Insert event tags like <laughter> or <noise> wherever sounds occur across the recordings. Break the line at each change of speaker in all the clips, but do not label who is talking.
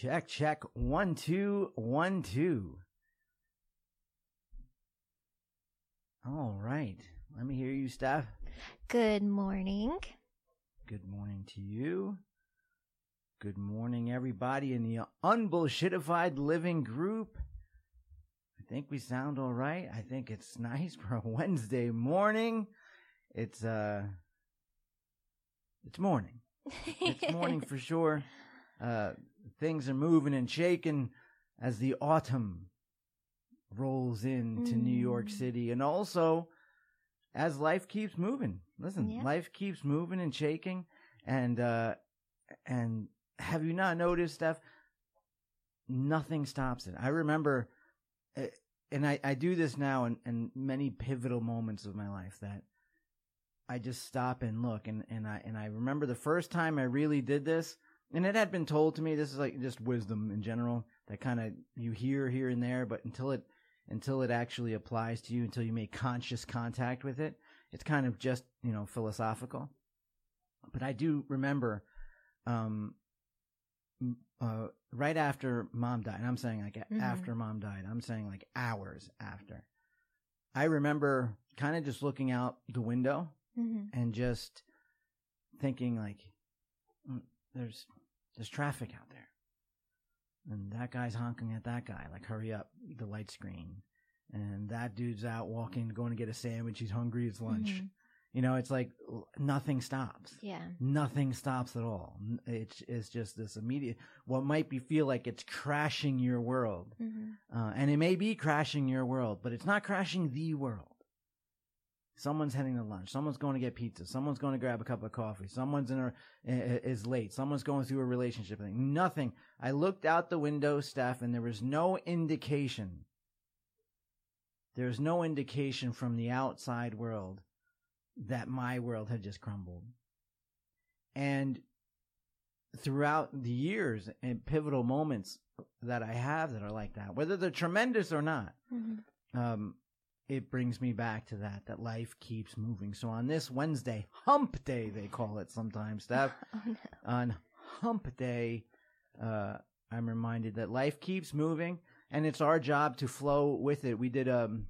Check, check. One, two, one, two. All right. Let me hear you, Steph.
Good morning.
Good morning to you. Good morning, everybody in the UnBullshitafied living group. I think we sound all right. I think it's <laughs> nice for a Wednesday morning. It's, uh, it's morning. It's morning <laughs> for sure. Uh, things are moving and shaking as the autumn rolls into New York
Mm.
City and also as life keeps moving. Listen,
Yeah.
life keeps moving and shaking and uh and have you not noticed Steph nothing stops it. I remember uh, and I, I do this now in, in many pivotal moments of my life that I just stop and look and, and I and I remember the first time I really did this and it had been told to me this is like just wisdom in general that kind of you hear here and there but until it until it actually applies to you until you make conscious contact with it it's kind of just you know philosophical. But i do remember um uh right after mom died and i'm saying like
Mhm.
after mom died i'm saying like hours after. I remember kind of just looking out the window
hmm
and just thinking like "Mm, there's there's traffic out there. And that guy's honking at that guy like hurry up the light screen. And that dude's out walking going to get a sandwich he's hungry it's lunch.
Mhm.
you know it's like nothing stops.
Yeah.
nothing stops at all. It's it's just this immediate what might be feel like it's crashing your world.
Hmm
uh, and it may be crashing your world, but it's not crashing the world. Someone's heading to lunch. Someone's going to get pizza. Someone's going to grab a cup of coffee. Someone's in a, is late. Someone's going through a relationship thing. Nothing. I looked out the window, Steph, and there was no indication. There's no indication from the outside world that my world had just crumbled. And throughout the years and pivotal moments that I have that are like that, whether they're tremendous or not,
hmm
um, it brings me back to that, that life keeps moving. So on this Wednesday, hump day, they call it sometimes, Steph, <laughs>
Oh no.
on hump day, uh, I'm reminded that life keeps moving and it's our job to flow with it. We did, um,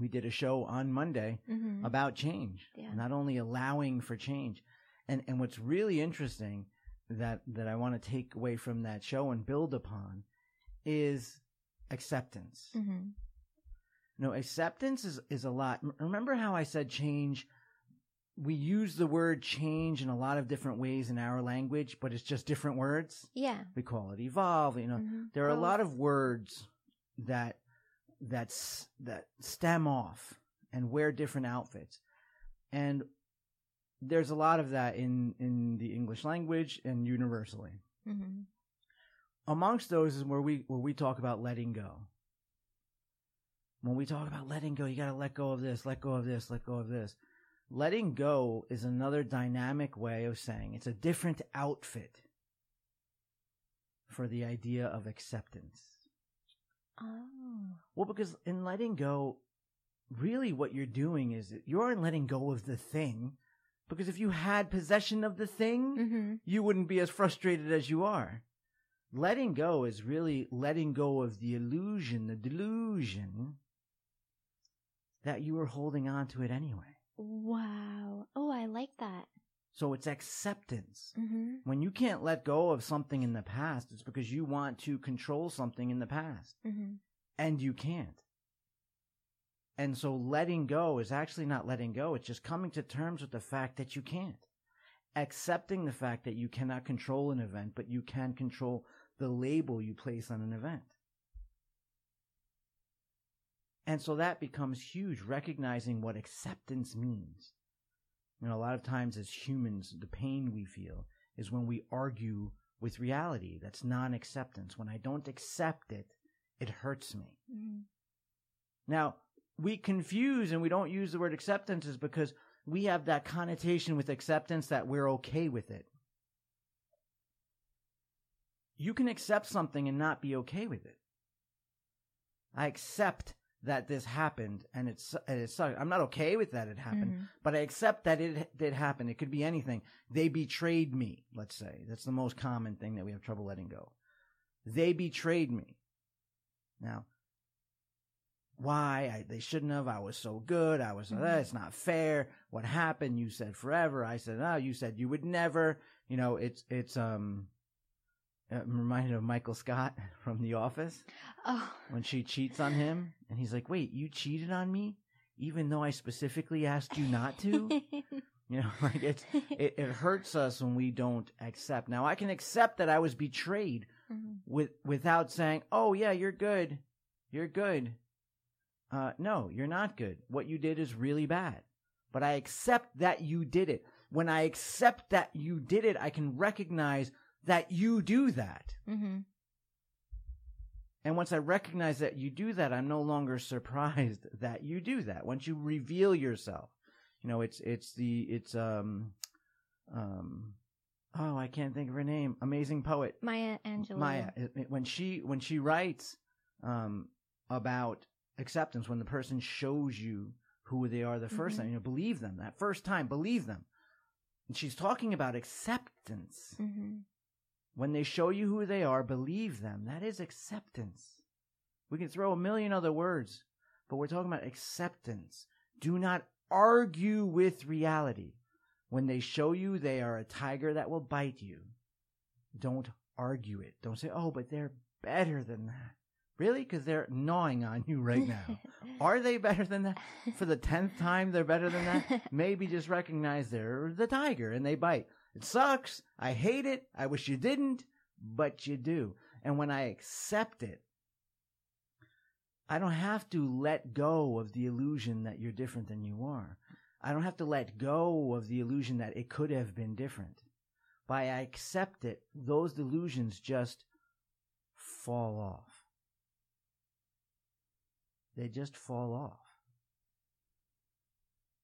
we did a show on Monday
hmm
about change,
Yeah.
not only allowing for change. And and what's really interesting that that I want to take away from that show and build upon is acceptance.
hmm
No, acceptance is is a lot. Remember how I said change? We use the word change in a lot of different ways in our language, but it's just different words.
Yeah.
We call it evolve. You know,
Mhm.
there are a lot of words that that's that stem off and wear different outfits and there's a lot of that in in the english language and universally
Mhm.
amongst those is where we where we talk about letting go when we talk about letting go you got to let go of this let go of this let go of this letting go is another dynamic way of saying it's a different outfit for the idea of acceptance
Oh.
Well, because in letting go, really what you're doing is you aren't letting go of the thing. Because if you had possession of the thing,
hmm
you wouldn't be as frustrated as you are. Letting go is really letting go of the illusion, the delusion that you were holding on to it anyway.
Wow. Oh, I like that.
So it's acceptance.
hmm
When you can't let go of something in the past, it's because you want to control something in the past.
hmm
and you can't. And so letting go is actually not letting go. It's just coming to terms with the fact that you can't. Accepting the fact that you cannot control an event, but you can control the label you place on an event. And so that becomes huge, recognizing what acceptance means. You know, a lot of times as humans, the pain we feel is when we argue with reality. That's non acceptance. When I don't accept it, it hurts me.
hmm
Now, we confuse and we don't use the word acceptance is because we have that connotation with acceptance that we're okay with it. You can accept something and not be okay with it. I accept that this happened and it's and it sucked. I'm not okay with that it happened,
Mhm.
but I accept that it did happen. It could be anything. They betrayed me, let's say. That's the most common thing that we have trouble letting go. They betrayed me. Now, why? I, they shouldn't have. I was so good. I was,
Mhm.
"Eh, it's not fair. What happened? You said forever. I said, oh, you said you would never. You know, it's, it's, um, I'm reminded of Michael Scott <laughs> from The Office
Oh.
when she cheats on him. And he's like, wait, you cheated on me? Even though I specifically asked you not to? <laughs> You know, <laughs> like it's, it, it hurts us when we don't accept. Now I can accept that I was betrayed
Mhm.
with without saying, "Oh yeah, you're good, you're good." Uh, no, you're not good. What you did is really bad. But I accept that you did it. When I accept that you did it, I can recognize that you do that.
Mhm.
And once I recognize that you do that, I'm no longer surprised <laughs> that you do that. Once you reveal yourself, you know, it's it's the it's um um oh I can't think of her name. Amazing poet
Maya Angelou.
Maya, when she when she writes um, about acceptance, when the person shows you who they are the 1st
Mhm.
time, you know, believe them that first time, believe them. And she's talking about acceptance.
Mhm.
When they show you who they are, believe them. That is acceptance. We can throw a million other words, but we're talking about acceptance. Do not argue with reality. When they show you they are a tiger that will bite you, don't argue it. Don't say, oh, but they're better than that. Really? Because they're gnawing on you right now. <laughs> Are they better than that? For the tenth time, they're better than that? <laughs> Maybe just recognize they're the tiger and they bite. It sucks. I hate it. I wish you didn't, but you do. And when I accept it, I don't have to let go of the illusion that you're different than you are. I don't have to let go of the illusion that it could have been different. By I accept it, those delusions just fall off. They just fall off.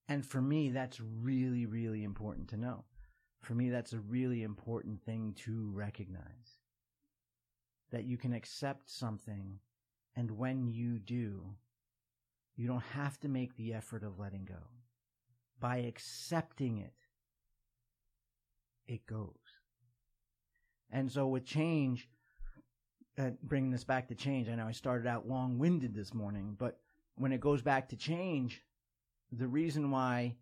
And for me, that's really, really important to know. For me, that's a really important thing to recognize. That you can accept something, and when you do, you don't have to make the effort of letting go. By accepting it, it goes. And so with change, uh, bringing this back to change, I know I started out long winded this morning, but when it goes back to change, the reason why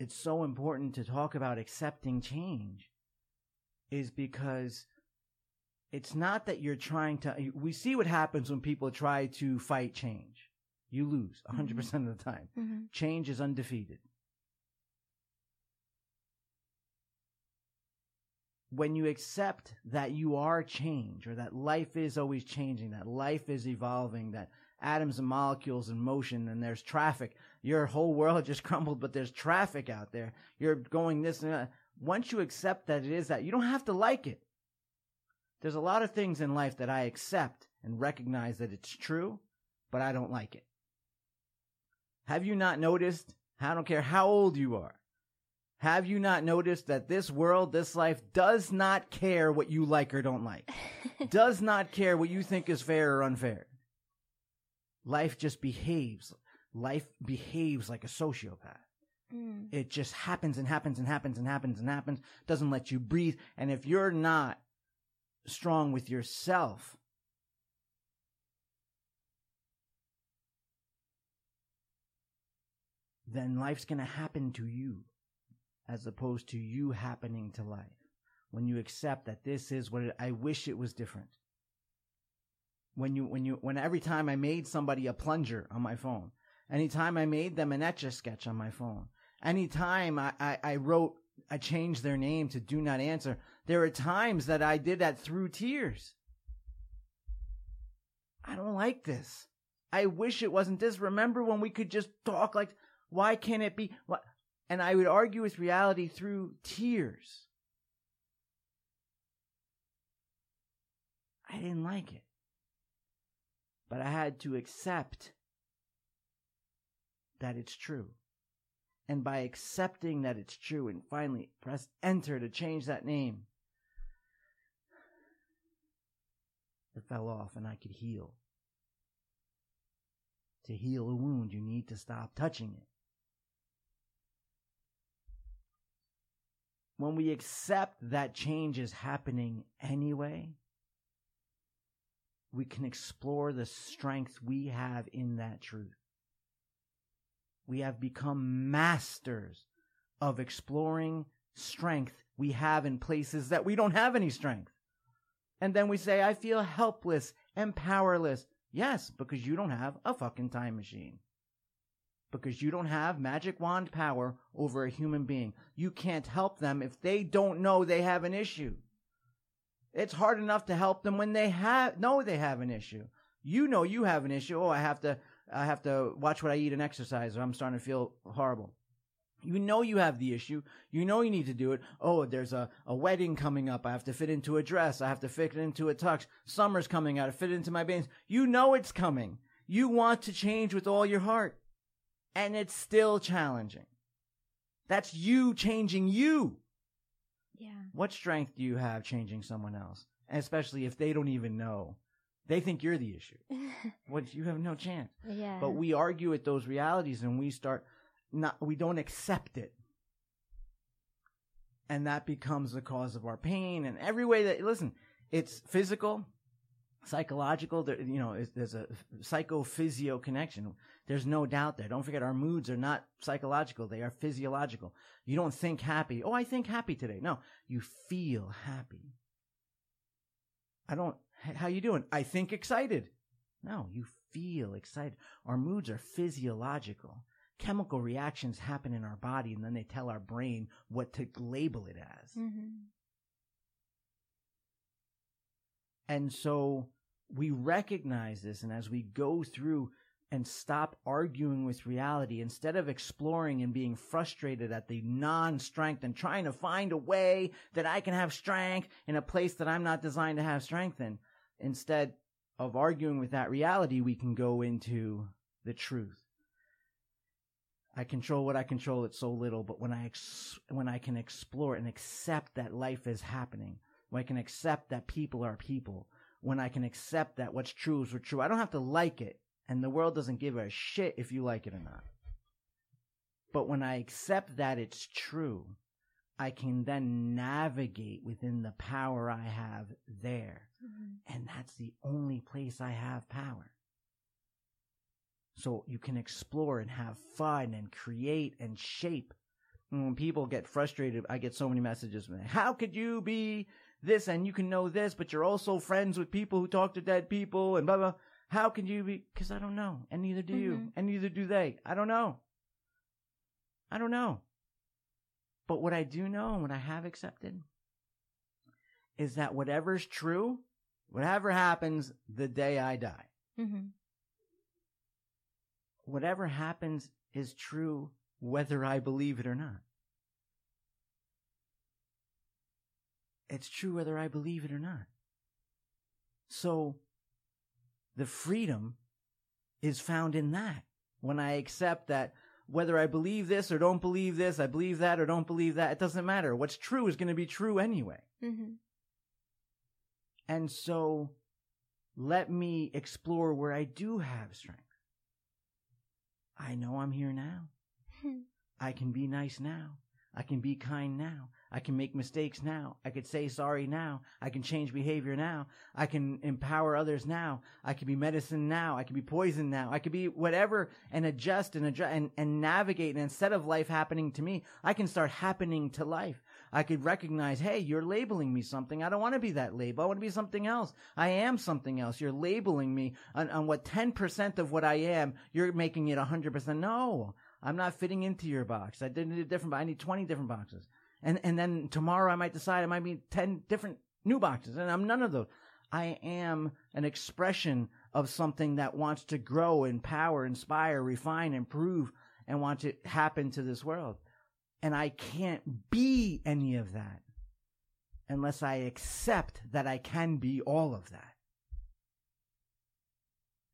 it's so important to talk about accepting change is because it's not that you're trying to, we see what happens when people try to fight change. You lose 100% of the time.
Mhm.
Change is undefeated. When you accept that you are change or that life is always changing, that life is evolving, that atoms and molecules in motion and there's traffic, your whole world just <laughs> crumbled, but there's traffic out there. You're going this and that. Once you accept that it is that, you don't have to like it. There's a lot of things in life that I accept and recognize that it's true, but I don't like it. Have you not noticed? I don't care how old you are. Have you not noticed that this world, this life does not care what you like or don't like? <laughs> does not care what you think is fair or unfair. Life just behaves. Life behaves like a sociopath.
Mm.
It just happens and happens and happens and happens and happens. Doesn't let you breathe. And if you're not strong with yourself, then life's going to happen to you as opposed to you happening to life. When you accept that this is what it, I wish it was different. When you, when you, when every time I made somebody a plunger on my phone, anytime I made them an etch a sketch on my phone, anytime I, I, I wrote, I changed their name to do not answer, there are times that I did that through tears. I don't like this. I wish it wasn't this. Remember when we could just talk like, why can't it be? What? And I would argue with reality through tears. I didn't like it. But I had to accept that it's true. And by accepting that it's true and finally press enter to change that name, it fell off and I could heal. To heal a wound, you need to stop touching it. When we accept that change is happening anyway, we can explore the strength we have in that truth. We have become masters of exploring strength we have in places that we don't have any strength. And then we say, I feel helpless and powerless. Yes, because you don't have a fucking time machine. Because you don't have magic wand power over a human being. You can't help them if they don't know they have an issue. It's hard enough to help them when they have know they have an issue. You know you have an issue. Oh, I have to I have to watch what I eat and exercise or I'm starting to feel horrible. You know you have the issue. You know you need to do it. Oh, there's a, a wedding coming up. I have to fit into a dress. I have to fit into a tux. Summer's coming out. I fit into my bands. You know it's coming. You want to change with all your heart. And it's still challenging. That's you changing you.
Yeah.
What strength do you have changing someone else? Especially if they don't even know. They think you're the issue. <laughs> What you have no chance.
yeah.
But we argue at those realities and we start not we don't accept it. And that becomes the cause of our pain and every way that listen, it's physical, psychological, there, you know, there's a psychophysio connection. There's no doubt there. Don't forget our moods are not psychological, they are physiological. You don't think happy. Oh, I think happy today. No, you feel happy. I don't "H- how you doing? I think excited. No, you feel excited. Our moods are physiological. Chemical reactions happen in our body and then they tell our brain what to label it as.
hmm
And so we recognize this, and as we go through and stop arguing with reality, instead of exploring and being frustrated at the non strength and trying to find a way that I can have strength in a place that I'm not designed to have strength in, instead of arguing with that reality, we can go into the truth. I control what I control. It's so little, but when I ex- when I can explore and accept that life is happening, when I can accept that people are people, when I can accept that what's true is true. I don't have to like it, and the world doesn't give a shit if you like it or not. But when I accept that it's true, I can then navigate within the power I have there.
hmm
And that's the only place I have power. So you can explore and have fun and create and shape. And when people get frustrated, I get so many messages. man, How could you be this and you can know this, but you're also friends with people who talk to dead people and blah, blah. How can you be? Because I don't know. And neither do you.
Mhm.
And neither do they. I don't know. I don't know. But what I do know and what I have accepted is that whatever's true, whatever happens the day I die,
hmm
whatever happens is true whether I believe it or not. It's true whether I believe it or not. So the freedom is found in that. When I accept that whether I believe this or don't believe this, I believe that or don't believe that, it doesn't matter. What's true is going to be true anyway.
hmm
And so let me explore where I do have strength. I know I'm here now. I can be nice now. I can be kind now. I can make mistakes now. I could say sorry now. I can change behavior now. I can empower others now. I can be medicine now. I can be poison now. I could be whatever and adjust and adjust and, and navigate. And instead of life happening to me, I can start happening to life. I could recognize, hey, you're labeling me something. I don't want to be that label. I want to be something else. I am something else. You're labeling me on, on what 10% of what I am. You're making it 100%. No, I'm not fitting into your box. I did a different, I need 20 different boxes. And, and then tomorrow I might decide I might be 10 different new boxes and I'm none of those. I am an expression of something that wants to grow, empower, inspire, refine, improve, and want to happen to this world. And I can't be any of that unless I accept that I can be all of that.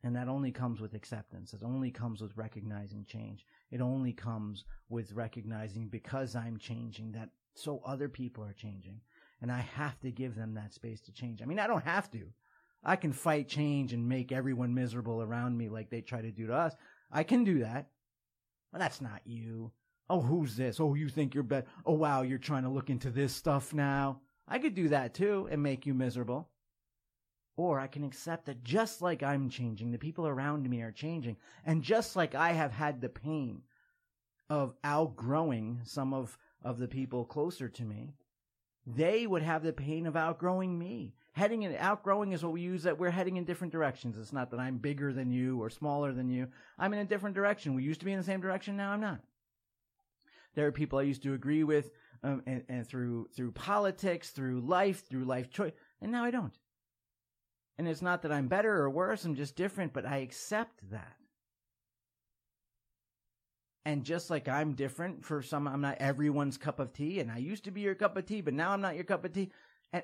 And that only comes with acceptance. It only comes with recognizing change. It only comes with recognizing because I'm changing that so other people are changing. And I have to give them that space to change. I mean, I don't have to. I can fight change and make everyone miserable around me like they try to do to us. I can do that. But that's not you. Oh, who's this? Oh, you think you're better. Oh, wow, you're trying to look into this stuff now. I could do that too and make you miserable. Or I can accept that just like I'm changing, the people around me are changing. And just like I have had the pain of outgrowing some of, of the people closer to me, they would have the pain of outgrowing me. Heading and outgrowing is what we use that we're heading in different directions. It's not that I'm bigger than you or smaller than you. I'm in a different direction. We used to be in the same direction. Now I'm not. There are people I used to agree with, um, and, and through, through politics, through life, through life choice, and now I don't. And it's not that I'm better or worse, I'm just different, but I accept that. And just like I'm different for some, I'm not everyone's cup of tea, and I used to be your cup of tea, but now I'm not your cup of tea. And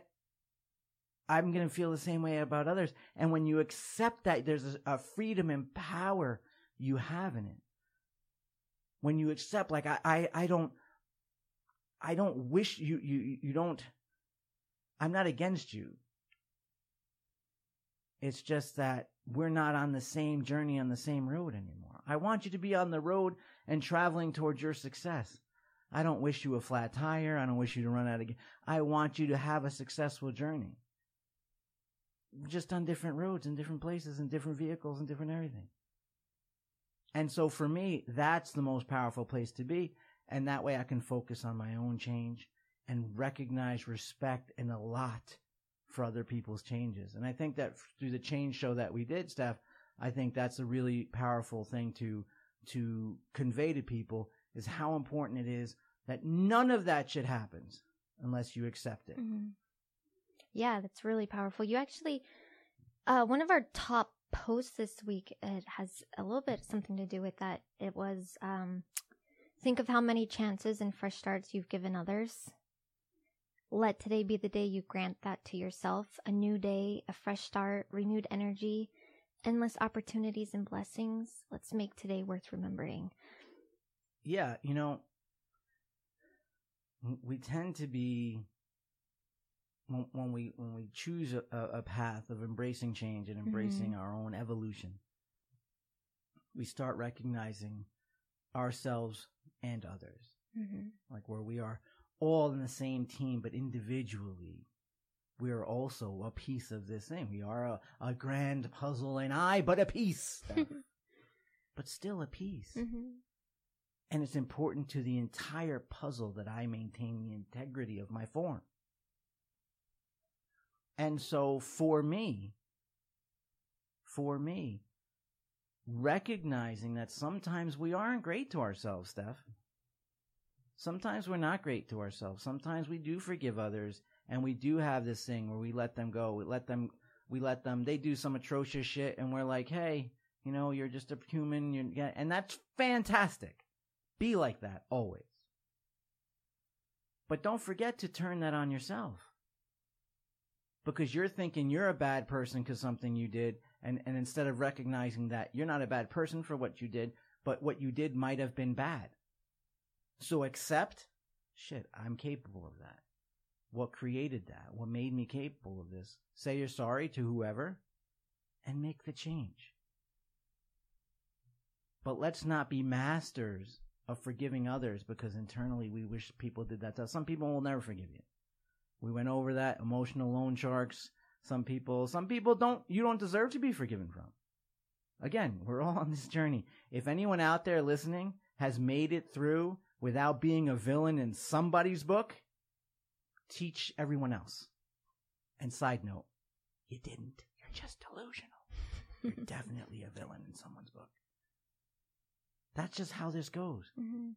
I'm going to feel the same way about others. And when you accept that, there's a, freedom and power you have in it. When you accept, like, I, I, I don't, I don't wish you, you, you don't, I'm not against you. It's just that we're not on the same journey on the same road anymore. I want you to be on the road and traveling towards your success. I don't wish you a flat tire. I don't wish you to run out of gas. I want you to have a successful journey. Just on different roads and different places and different vehicles and different everything. And so for me, that's the most powerful place to be. And that way I can focus on my own change and recognize, respect, and a lot for other people's changes. And I think that through the change show that we did, Steph, I think that's a really powerful thing to to convey to people is how important it is that none of that shit happens unless you accept it.
Mm-hmm. Yeah, that's really powerful. You actually, uh, one of our top posts this week, it has a little bit something to do with that. It was, um, think of how many chances and fresh starts you've given others. Let today be the day you grant that to yourself. A new day, a fresh start, renewed energy, endless opportunities and blessings. Let's make today worth remembering.
Yeah, you know, we tend to be when we when we choose a, a path of embracing change and embracing mm-hmm. our own evolution, we start recognizing ourselves and others, mm-hmm. like where we are all in the same team, but individually we are also a piece of this thing. We are a, a grand puzzle and I, but a piece, <laughs> but still a piece. Mm-hmm. And it's important to the entire puzzle that I maintain the integrity of my form. And so for me, for me, recognizing that sometimes we aren't great to ourselves, Steph. Sometimes we're not great to ourselves. Sometimes we do forgive others and we do have this thing where we let them go. We let them, we let them, they do some atrocious shit and we're like, hey, you know, you're just a human. You're, and that's fantastic. Be like that always. But don't forget to turn that on yourself. Because you're thinking you're a bad person because something you did. And, and instead of recognizing that you're not a bad person for what you did, but what you did might have been bad. So accept, shit, I'm capable of that what created that, what made me capable of this. Say you're sorry to whoever and make the change. But let's not be masters of forgiving others because internally we wish people did that to us. Some people will never forgive you. We went over that emotional loan sharks. Some people, some people don't, you don't deserve to be forgiven from. Again, we're all on this journey. If anyone out there listening has made it through without being a villain in somebody's book, teach everyone else. And side note, you didn't. You're just delusional. <laughs> You're definitely a villain in someone's book. That's just how this goes. Mm-hmm.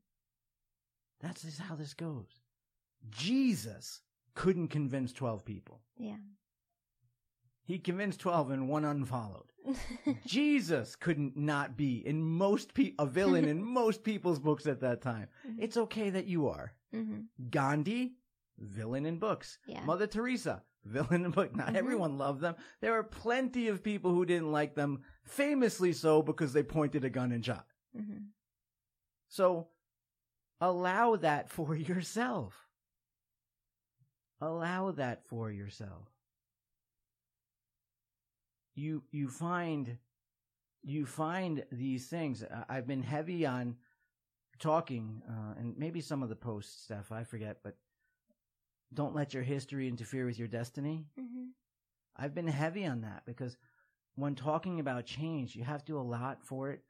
That's just how this goes. Jesus couldn't convince 12 people.
Yeah.
He convinced 12 and one unfollowed. <laughs> Jesus couldn't not be in most pe- a villain in <laughs> most people's books at that time. Mm-hmm. It's okay that you are. Mm-hmm. Gandhi villain in books.
Yeah.
Mother Teresa, <laughs> villain in book. Not mm-hmm. everyone loved them. There were plenty of people who didn't like them, famously so because they pointed a gun and shot. Mm-hmm. So allow that for yourself. Allow that for yourself. You, you find, you find these things. I've been heavy on talking, uh, and maybe some of the post stuff, I forget, but don't let your history interfere with your destiny. Mm-hmm. I've been heavy on that because when talking about change, you have to allow for it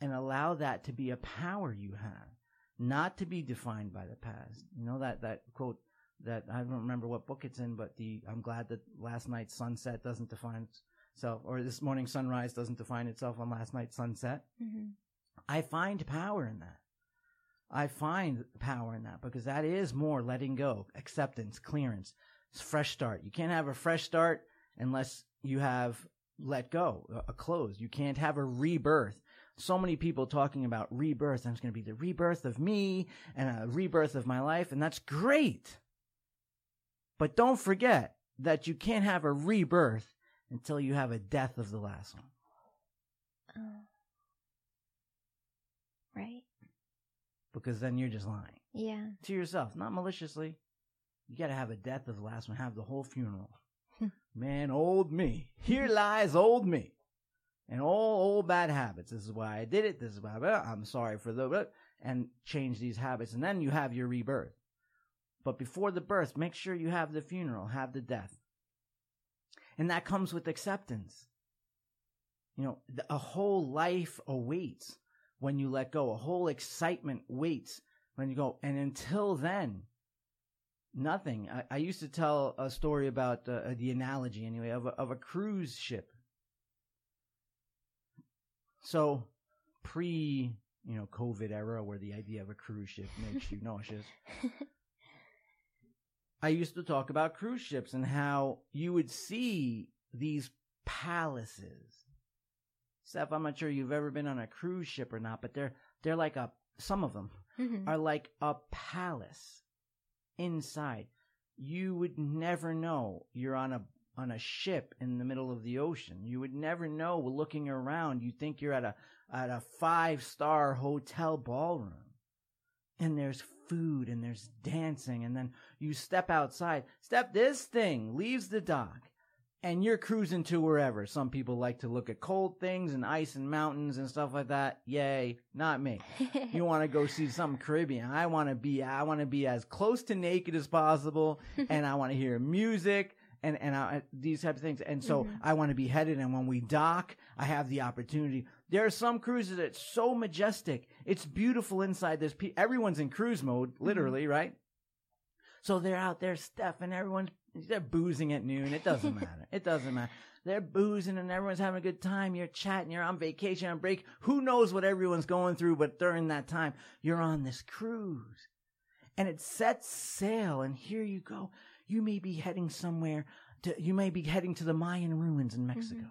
and allow that to be a power you have, not to be defined by the past. You know that that quote that I don't remember what book it's in, but the I'm glad that last night's sunset doesn't define itself, or this morning sunrise doesn't define itself on last night's sunset.
Mm-hmm.
I find power in that. I find power in that because that is more letting go, acceptance, clearance, fresh start. You can't have a fresh start unless you have let go, a close. You can't have a rebirth. So many people talking about rebirth, and it's going to be the rebirth of me and a rebirth of my life, and that's great. But don't forget that you can't have a rebirth until you have a death of the last one.
Oh. Right.
Because then you're just lying
Yeah.
to yourself, not maliciously. You got to have a death of the last one, have the whole funeral. Hmm. Man, old me. Here lies old me. And all old bad habits. This is why I did it. This is why I, I'm sorry for the, but and change these habits. And then you have your rebirth. But before the birth, make sure you have the funeral, have the death. And that comes with acceptance. You know, a whole life awaits when you let go. A whole excitement waits when you go. And until then, nothing. I, I used to tell a story about uh, the analogy, anyway, of a, of a cruise ship. So, pre, you know, COVID era, where the idea of a cruise ship makes you nauseous. <laughs> I used to talk about cruise ships and how you would see these palaces. Steph, I'm not sure you've ever been on a cruise ship or not, but they're they're like a some of them
Mhm.
are like a palace inside. You would never know you're on a on a ship in the middle of the ocean. You would never know looking around. You think you're at a at a five star hotel ballroom. And there's food and there's dancing and then you step outside. Step this thing leaves the dock and you're cruising to wherever. Some people like to look at cold things and ice and mountains and stuff like that. Yay, not me <laughs> you want to go see some Caribbean. I want to be, I want to be as close to naked as possible, <laughs> and I want to hear music and and I, these types of things. And so
Mhm.
I want to be headed. And when we dock, I have the opportunity. There are some cruises that's so majestic. It's beautiful inside. There's pe- everyone's in cruise mode, literally, right? So they're out there, and everyone's they're boozing at noon. It doesn't <laughs> matter. It doesn't matter. They're boozing and everyone's having a good time. You're chatting. You're on vacation, on break. Who knows what everyone's going through? But during that time, you're on this cruise and it sets sail. And here you go. You may be heading somewhere to, you may be heading to the Mayan ruins in mm-hmm. Mexico.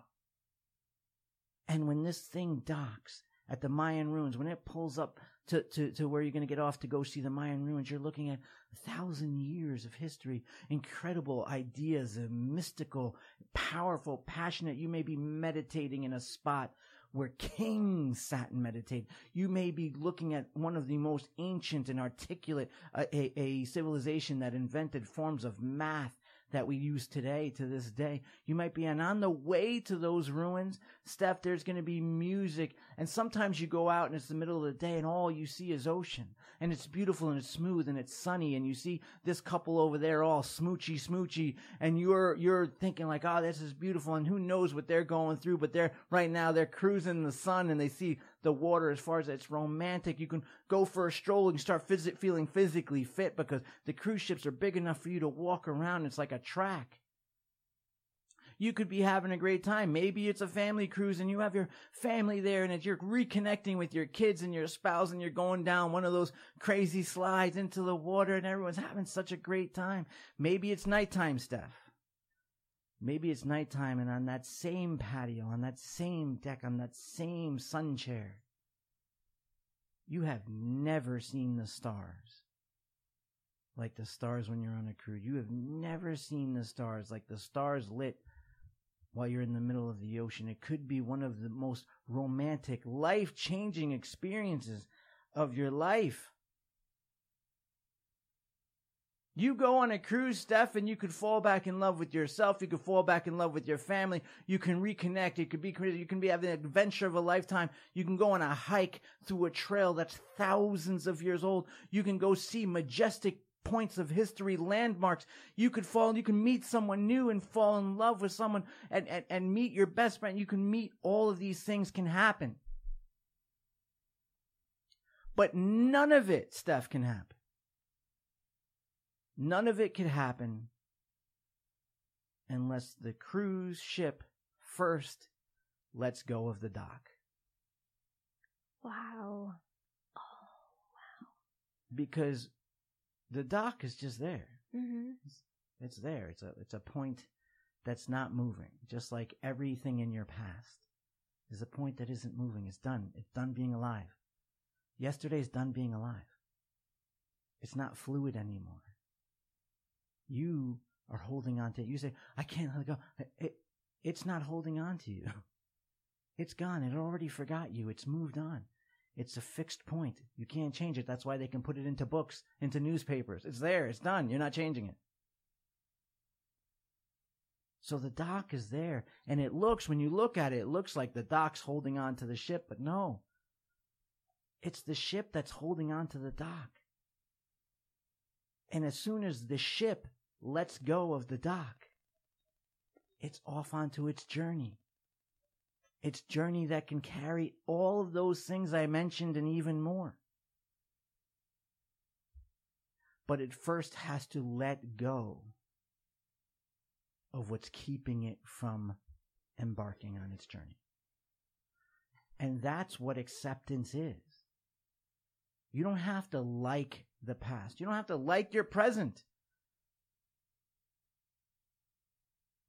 And when this thing docks at the Mayan ruins, when it pulls up to, to, to where you're going to get off to go see the Mayan ruins, you're looking at a thousand years of history, incredible ideas, mystical, powerful, passionate. You may be meditating in a spot where kings sat and meditated. You may be looking at one of the most ancient and articulate, uh, a, a civilization that invented forms of math that we use today to this day. You might be, and on the way to those ruins, Steph, there's going to be music. And sometimes you go out and it's the middle of the day and all you see is ocean. And it's beautiful and it's smooth and it's sunny. And you see this couple over there all smoochy, smoochy. And you're, you're thinking like, oh, this is beautiful. And who knows what they're going through. But they're, right now, they're cruising in the sun and they see the water as far as it's romantic. You can go for a stroll and start phys- feeling physically fit because the cruise ships are big enough for you to walk around. It's like a track. You could be having a great time. Maybe it's a family cruise and you have your family there and you're reconnecting with your kids and your spouse and you're going down one of those crazy slides into the water and everyone's having such a great time. Maybe it's nighttime, Steph. Maybe it's nighttime and on that same patio, on that same deck, on that same sun chair, you have never seen the stars. Like the stars when you're on a cruise. You have never seen the stars like the stars lit while you're in the middle of the ocean. It could be one of the most romantic, life changing experiences of your life. You go on a cruise, Steph, and you could fall back in love with yourself. You could fall back in love with your family. You can reconnect. It could be, you can be having an adventure of a lifetime. You can go on a hike through a trail that's thousands of years old. You can go see majestic points of history, landmarks. You could fall, you can meet someone new and fall in love with someone and, and, and meet your best friend. You can meet all of these things can happen. But none of it, Steph, can happen. None of it could happen unless the cruise ship first lets go of the dock.
Wow. Oh, wow.
Because the dock is just there.
Mm-hmm.
It's there. It's a it's a point that's not moving. Just like everything in your past is a point that isn't moving. It's done. It's done being alive. Yesterday's done being alive. It's not fluid anymore. You are holding on to it. You say, I can't let it go. It, it's not holding on to you. <laughs> It's gone. It already forgot you. It's moved on. It's a fixed point. You can't change it. That's why they can put it into books, into newspapers. It's there. It's done. You're not changing it. So the dock is there. And it looks, when you look at it, it looks like the dock's holding on to the ship, but no. It's the ship that's holding on to the dock. And as soon as the ship lets go of the dock, it's off onto its journey. Its journey that can carry all of those things I mentioned and even more. But it first has to let go of what's keeping it from embarking on its journey. And that's what acceptance is. You don't have to like the past. You don't have to like your present.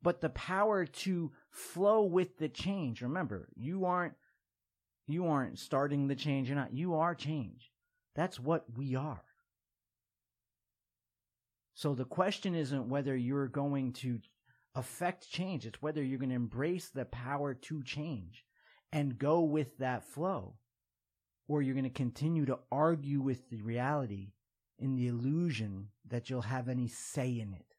But the power to flow with the change. Remember, you aren't you aren't starting the change. You're not. You are change. That's what we are. So the question isn't whether you're going to affect change. It's whether you're going to embrace the power to change and go with that flow or you're going to continue to argue with the reality in the illusion that you'll have any say in it.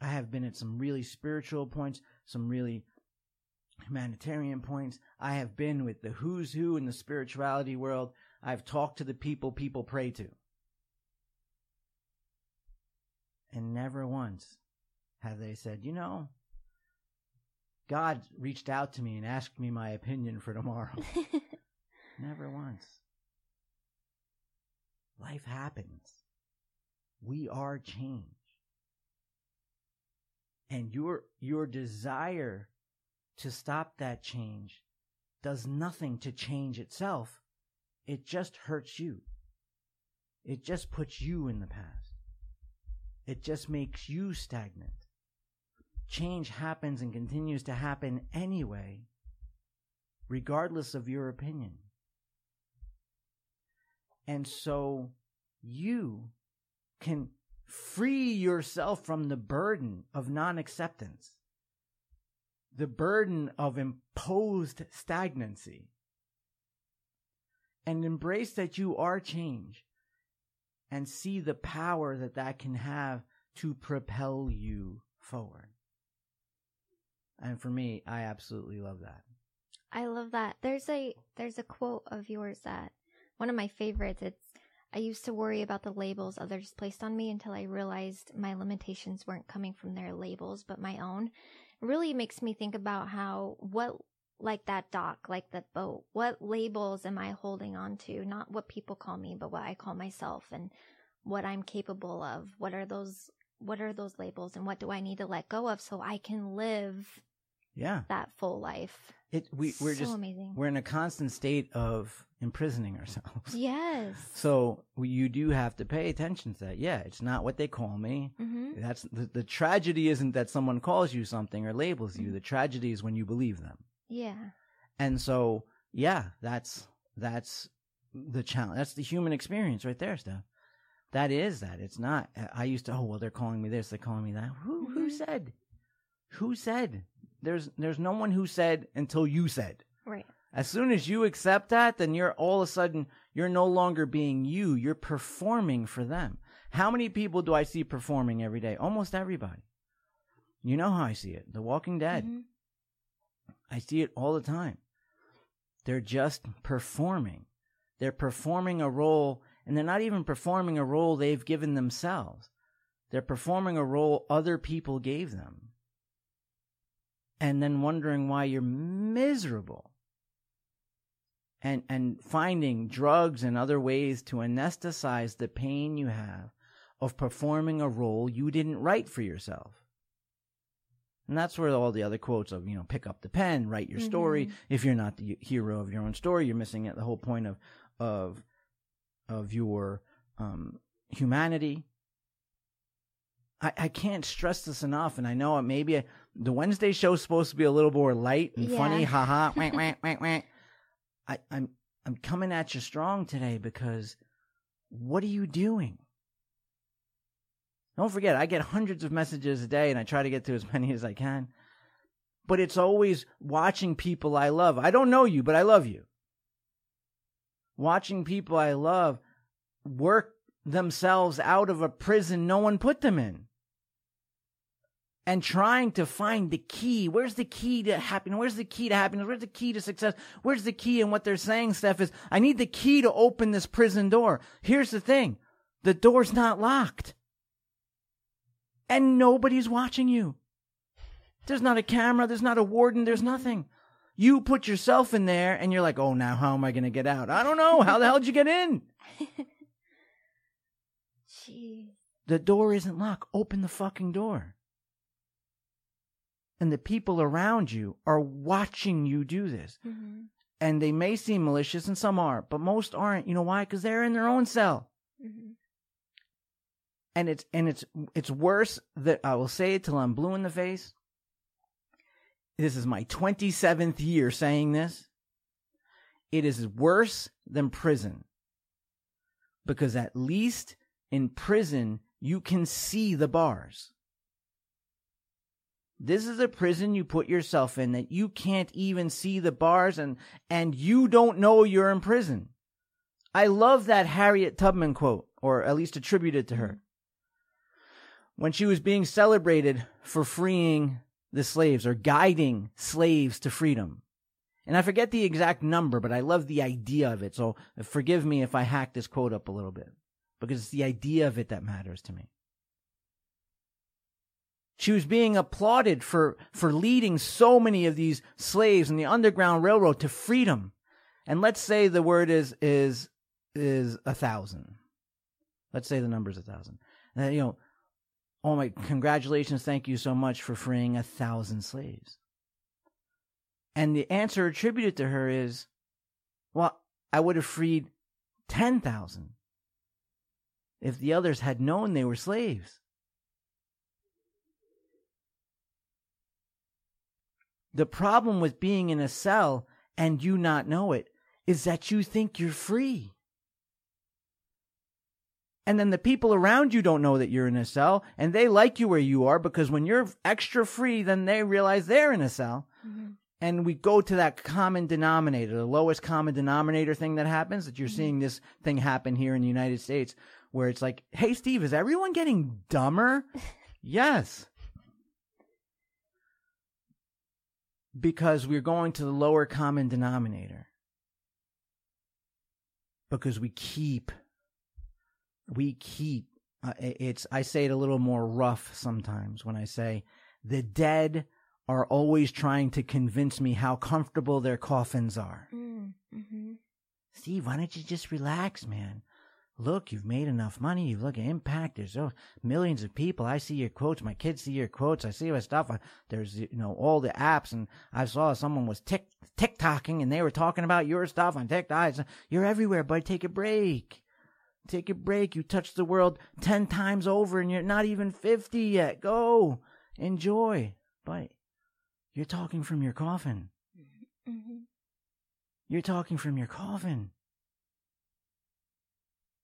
I have been at some really spiritual points, some really humanitarian points. I have been with the who's who in the spirituality world. I've talked to the people people pray to. And never once have they said, you know, God reached out to me and asked me my opinion for tomorrow. <laughs> Never once. Life happens. We are change. And your, your desire to stop that change does nothing to change itself. It just hurts you. It just puts you in the past. It just makes you stagnant change happens and continues to happen anyway, regardless of your opinion. And so you can free yourself from the burden of non acceptance, the burden of imposed stagnancy, and embrace that you are change and see the power that that can have to propel you forward. And for me, I absolutely love that.
I love that. There's a there's a quote of yours that one of my favorites. It's I used to worry about the labels others placed on me until I realized my limitations weren't coming from their labels but my own. It really makes me think about how what like that dock, like that boat, what labels am I holding on to? Not what people call me, but what I call myself and what I'm capable of. What are those what are those labels and what do I need to let go of so I can live
yeah.
that full life.
It we we're
so
just
amazing.
we're in a constant state of imprisoning ourselves.
Yes. <laughs>
So you do have to pay attention to that. Yeah it's not what they call me.
Hmm
that's the, the tragedy isn't that someone calls you something or labels you.
Mhm.
the tragedy is when you believe them.
Yeah.
And so yeah that's that's the challenge. That's the human experience right there Steph. that is that. It's not i used to oh well they're calling me this they're calling me that. Who who
Mhm.
said? Who said there's there's no one who said until you said
right
as soon as you accept that, then you're all of a sudden, you're no longer being you. You're performing for them. How many people do I see performing every day? Almost everybody. You know how I see it. The Walking Dead.
Mhm.
I see it all the time. They're just performing. They're performing a role, and they're not even performing a role they've given themselves. They're performing a role other people gave them. And then wondering why you're miserable. And, and finding drugs and other ways to anesthetize the pain you have of performing a role you didn't write for yourself. And that's where all the other quotes of, you know, pick up the pen, write your story.
Mhm.
If you're not the hero of your own story, you're missing it. The whole point of, of, of your, um, humanity. I, I can't stress this enough. And I know it maybe I, the Wednesday show's supposed to be a little more light and funny.
Yeah.
Haha. <laughs> wah, wah, wah, wah. I, I'm, I'm coming at you strong today because what are you doing? Don't forget, I get hundreds of messages a day and I try to get to as <laughs> many as I can. But it's always watching people I love. I don't know you, but I love you. Watching people I love work themselves out of a prison no one put them in. And trying to find the key. Where's the key to happiness? Where's the key to happiness? Where's the key to success? Where's the key? And what they're saying, Steph, is I need the key to open this prison door. Here's the thing. The door's not locked and nobody's watching you. There's not a camera, there's not a warden, there's nothing. You put yourself in there and you're like, oh, now how am I going to get out? I don't know. How the hell did you get in? <laughs>
Jeez.
The door isn't locked. Open the fucking door. And the people around you are watching you do this.
Mhm.
And they may seem malicious and some are, but most aren't. You know why? Because they're in their own cell.
Mhm.
and it's and it's it's worse that I will say it till I'm blue in the face. This is my 27th year saying this. It is worse than prison. Because at least in prison you can see the bars. This is a prison you put yourself in that you can't even see the bars and and you don't know you're in prison. I love that Harriet Tubman quote or at least attributed to her when she was being celebrated for freeing the slaves or guiding slaves to freedom. And I forget the exact number, but I love the idea of it. So forgive me if I hack this quote up a little bit because it's the idea of it that matters to me. She was being applauded for, for leading so many of these slaves in the Underground Railroad to freedom. And let's say the word is, is, is a thousand. Let's say the number is a thousand. And, you know, Oh my, congratulations. Thank you so much for freeing a thousand slaves. And the answer attributed to her is, well, I would have freed 10,000 if the others had known they were slaves. The problem with being in a cell and you not know it is that you think you're free. And then the people around you don't know that you're in a cell and they like you where you are because when you're extra free, then they realize they're in a cell.
Mhm.
And we go to that common denominator, the lowest common denominator thing that happens that you're
Mhm.
seeing this thing happen here in the United States where it's like, Hey, Steve, is everyone getting dumber? <laughs> yes. Because we're going to the lower common denominator. Because we keep we keep uh, it's i say it a little more rough sometimes when i say the dead are always trying to convince me how comfortable their coffins are
Mm, mhm.
steve why don't you just relax man look you've made enough money you look at impact there's oh, millions of people i see your quotes my kids see your quotes i see your stuff I, there's you know all the apps and i saw someone was tick tick tiktoking and they were talking about your stuff on tiktok you're everywhere bud take a break Take a break. You touched the world 10 times over and you're not even 50 yet. Go. Enjoy. But you're talking from your coffin.
Mhm.
You're talking from your coffin.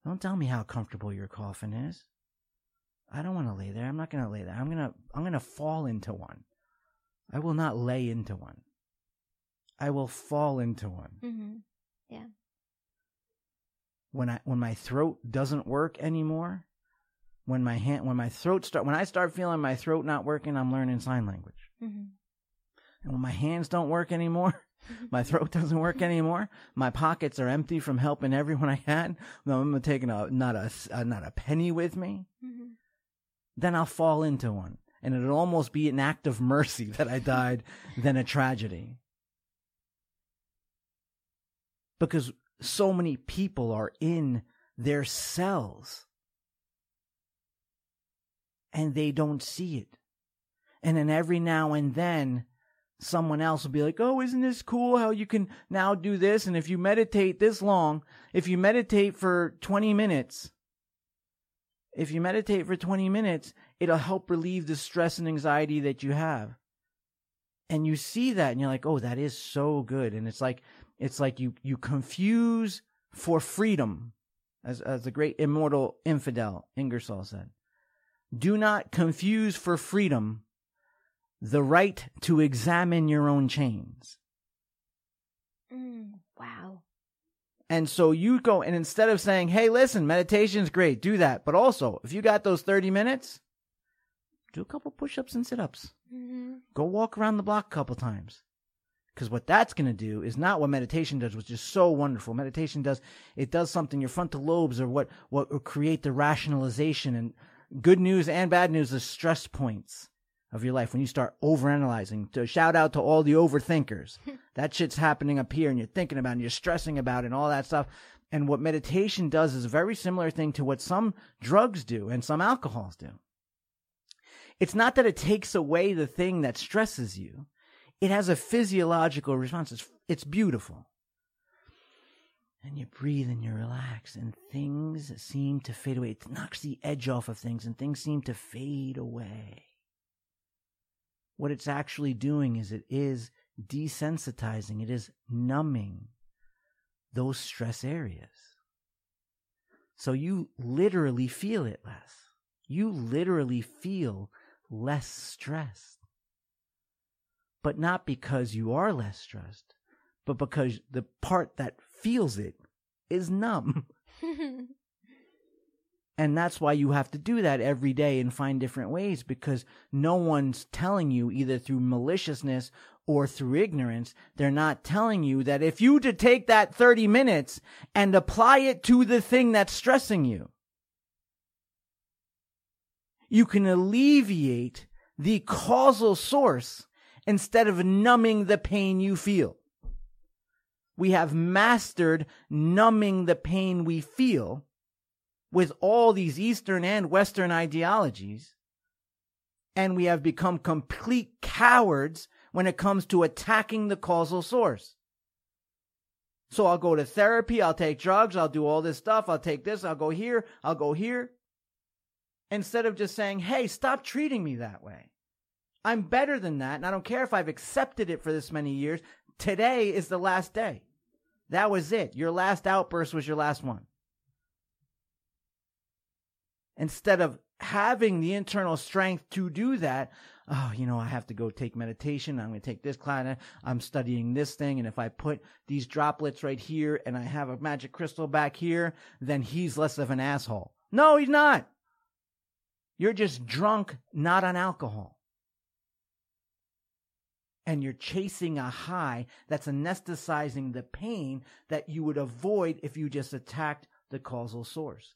Don't tell me how comfortable your coffin is. I don't want to lay there. I'm not going to lay there. I'm going to I'm going to fall into one. I will not lay into one. I will fall into one.
Mhm. Yeah.
When I when my throat doesn't work anymore, when my hand when my throat start when I start feeling my throat not working, I'm learning sign language.
Mhm.
And when my hands don't work anymore, <laughs> My throat doesn't work anymore. My pockets are empty from helping everyone I had. No, I'm taking a not a uh, not a penny with me.
Mhm.
Then I'll fall into one, and it'll almost be an act of mercy <laughs> that I died than a tragedy. Because so many people are in their cells and they don't see it. And then every now and then, someone else will be like, Oh, isn't this cool how you can now do this? And if you meditate this long, if you meditate for 20 minutes, if you meditate for 20 minutes, it'll help relieve the stress and anxiety that you have. And you see that and you're like, Oh, that is so good. And it's like, it's like you, you confuse for freedom, as, as the great immortal infidel Ingersoll said. Do not confuse for freedom the right to examine your own chains.
Mm, wow.
And so you go, and instead of saying, hey, listen, meditation's great, do that. But also, if you got those 30 minutes, do a couple push ups and sit ups.
hmm
Go walk around the block a couple times. Because what that's going to do is not what meditation does, which is so wonderful. Meditation does, it does something, your frontal lobes are what, what will create the rationalization and good news and bad news, the stress points of your life when you start overanalyzing. To shout out to all the overthinkers. <laughs> that shit's happening up here and you're thinking about it and you're stressing about it and all that stuff. And what meditation does is a very similar thing to what some drugs do and some alcohols do. It's not that it takes away the thing that stresses you. It has a physiological response. It's, it's beautiful. And you breathe and you relax and things seem to fade away. It knocks the edge off of things and things seem to fade away. What it's actually doing is it is desensitizing. It is numbing those stress areas. So you literally feel it less. You literally feel less stressed. But not because you are less stressed, but because the part that feels it is numb. <laughs> And that's why you have to do that every day and find different ways because no one's telling you either through maliciousness or through ignorance. They're not telling you that if you to take that 30 minutes and apply it to the thing that's stressing you, you can alleviate the causal source instead of numbing the pain you feel. We have mastered numbing the pain we feel with all these Eastern and Western ideologies. And we have become complete cowards when it comes to attacking the causal source. So I'll go to therapy, I'll take drugs, I'll do all this stuff, I'll take this, I'll go here, I'll go here. Instead of just saying, hey, stop treating me that way. I'm better than that, and I don't care if I've accepted it for this many years. Today is the last day. That was it. Your last outburst was your last one instead of having the internal strength to do that, oh, you know, I have to go take meditation. I'm going to take this class. I'm studying this thing. And if I put these droplets right here and I have a magic crystal back here, then he's less of an asshole. No, he's not. You're just drunk, not on alcohol. And you're chasing a high that's anesthetizing the pain that you would avoid if you just attacked the causal source.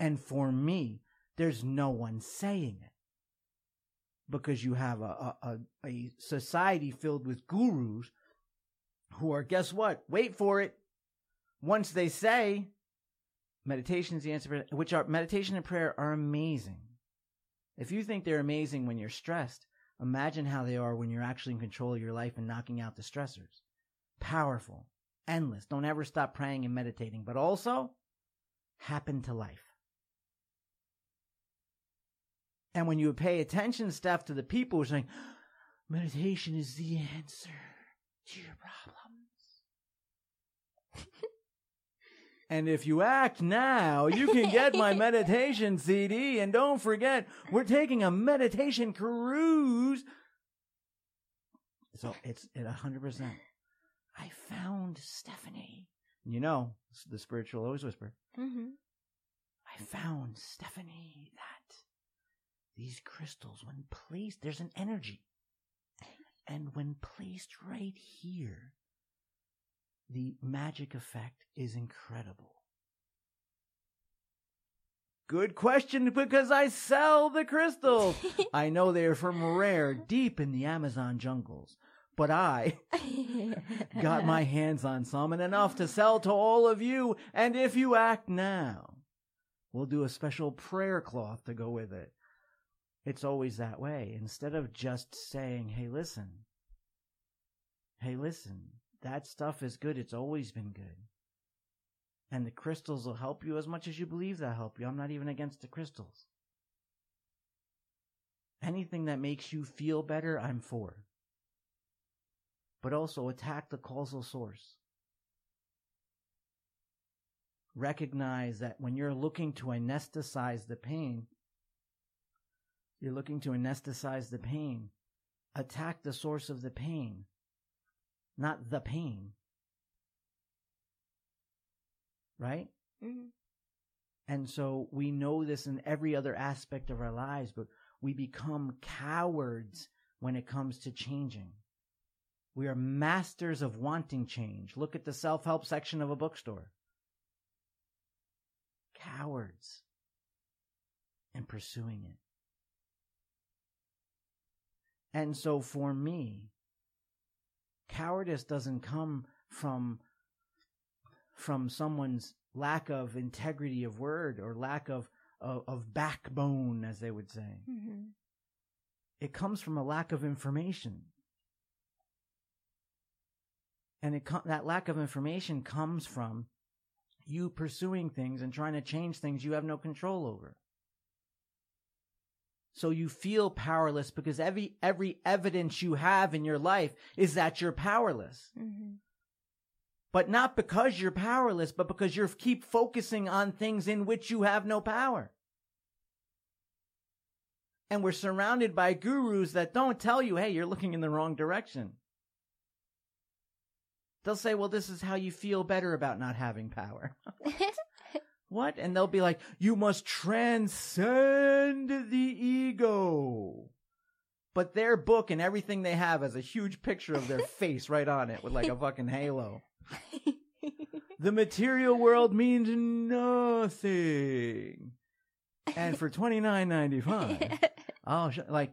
And for me, there's no one saying it. Because you have a, a, a, society filled with gurus who are, guess what? Wait for it. Once they say meditation is the answer, which are meditation and prayer are amazing. If you think they're amazing when you're stressed, imagine how they are when you're actually in control of your life and knocking out the stressors. Powerful, endless. Don't ever stop praying and meditating, but also happen to life. And when you pay attention, stuff to the people who are saying, meditation is the answer to your problems. <laughs> and if you act now, you can get my meditation CD. And don't forget, we're taking a meditation cruise. So it's at 100%. I found Stephanie. You know, the spiritual always whisper.
hmm
I found Stephanie that these crystals, when placed, there's an energy. And when placed right here, the magic effect is incredible. Good question because I sell the crystals. <laughs> I know they are from rare deep in the Amazon jungles, but I <laughs> got my hands on some and enough to sell to all of you. And if you act now, we'll do a special prayer cloth to go with it. It's always that way. Instead of just saying, hey, listen, hey, listen, that stuff is good. It's always been good. And the crystals will help you as much as you believe they'll help you. I'm not even against the crystals. Anything that makes you feel better, I'm for. But also attack the causal source. Recognize that when you're looking to anesthetize the pain, you're looking to anesthetize the pain. Attack the source of the pain, not the pain right?
Mhm.
And so we know this in every other aspect of our lives, but we become cowards when it comes to changing. We are masters of wanting change. Look at the self help section of a bookstore. Cowards in pursuing it. And so for me, cowardice doesn't come from from someone's lack of integrity of word or lack of, of, of backbone, as they would say.
Mhm.
It comes from a lack of information. And it co- that lack of information comes from you pursuing things and trying to change things you have no control over. So you feel powerless because every every evidence you have in your life is that you're powerless.
Mhm.
but not because you're powerless, but because you keep focusing on things in which you have no power. And we're surrounded by gurus that don't tell you, hey, you're looking in the wrong direction. They'll say, well, this is how you feel better about not having power. <laughs> what? And they'll be like, you must transcend the ego. But their book and everything they have has a huge picture of their <laughs> face right on it with like a fucking halo. <laughs> The material world means nothing. And for twenty nine ninety five, oh, <laughs> sh- like,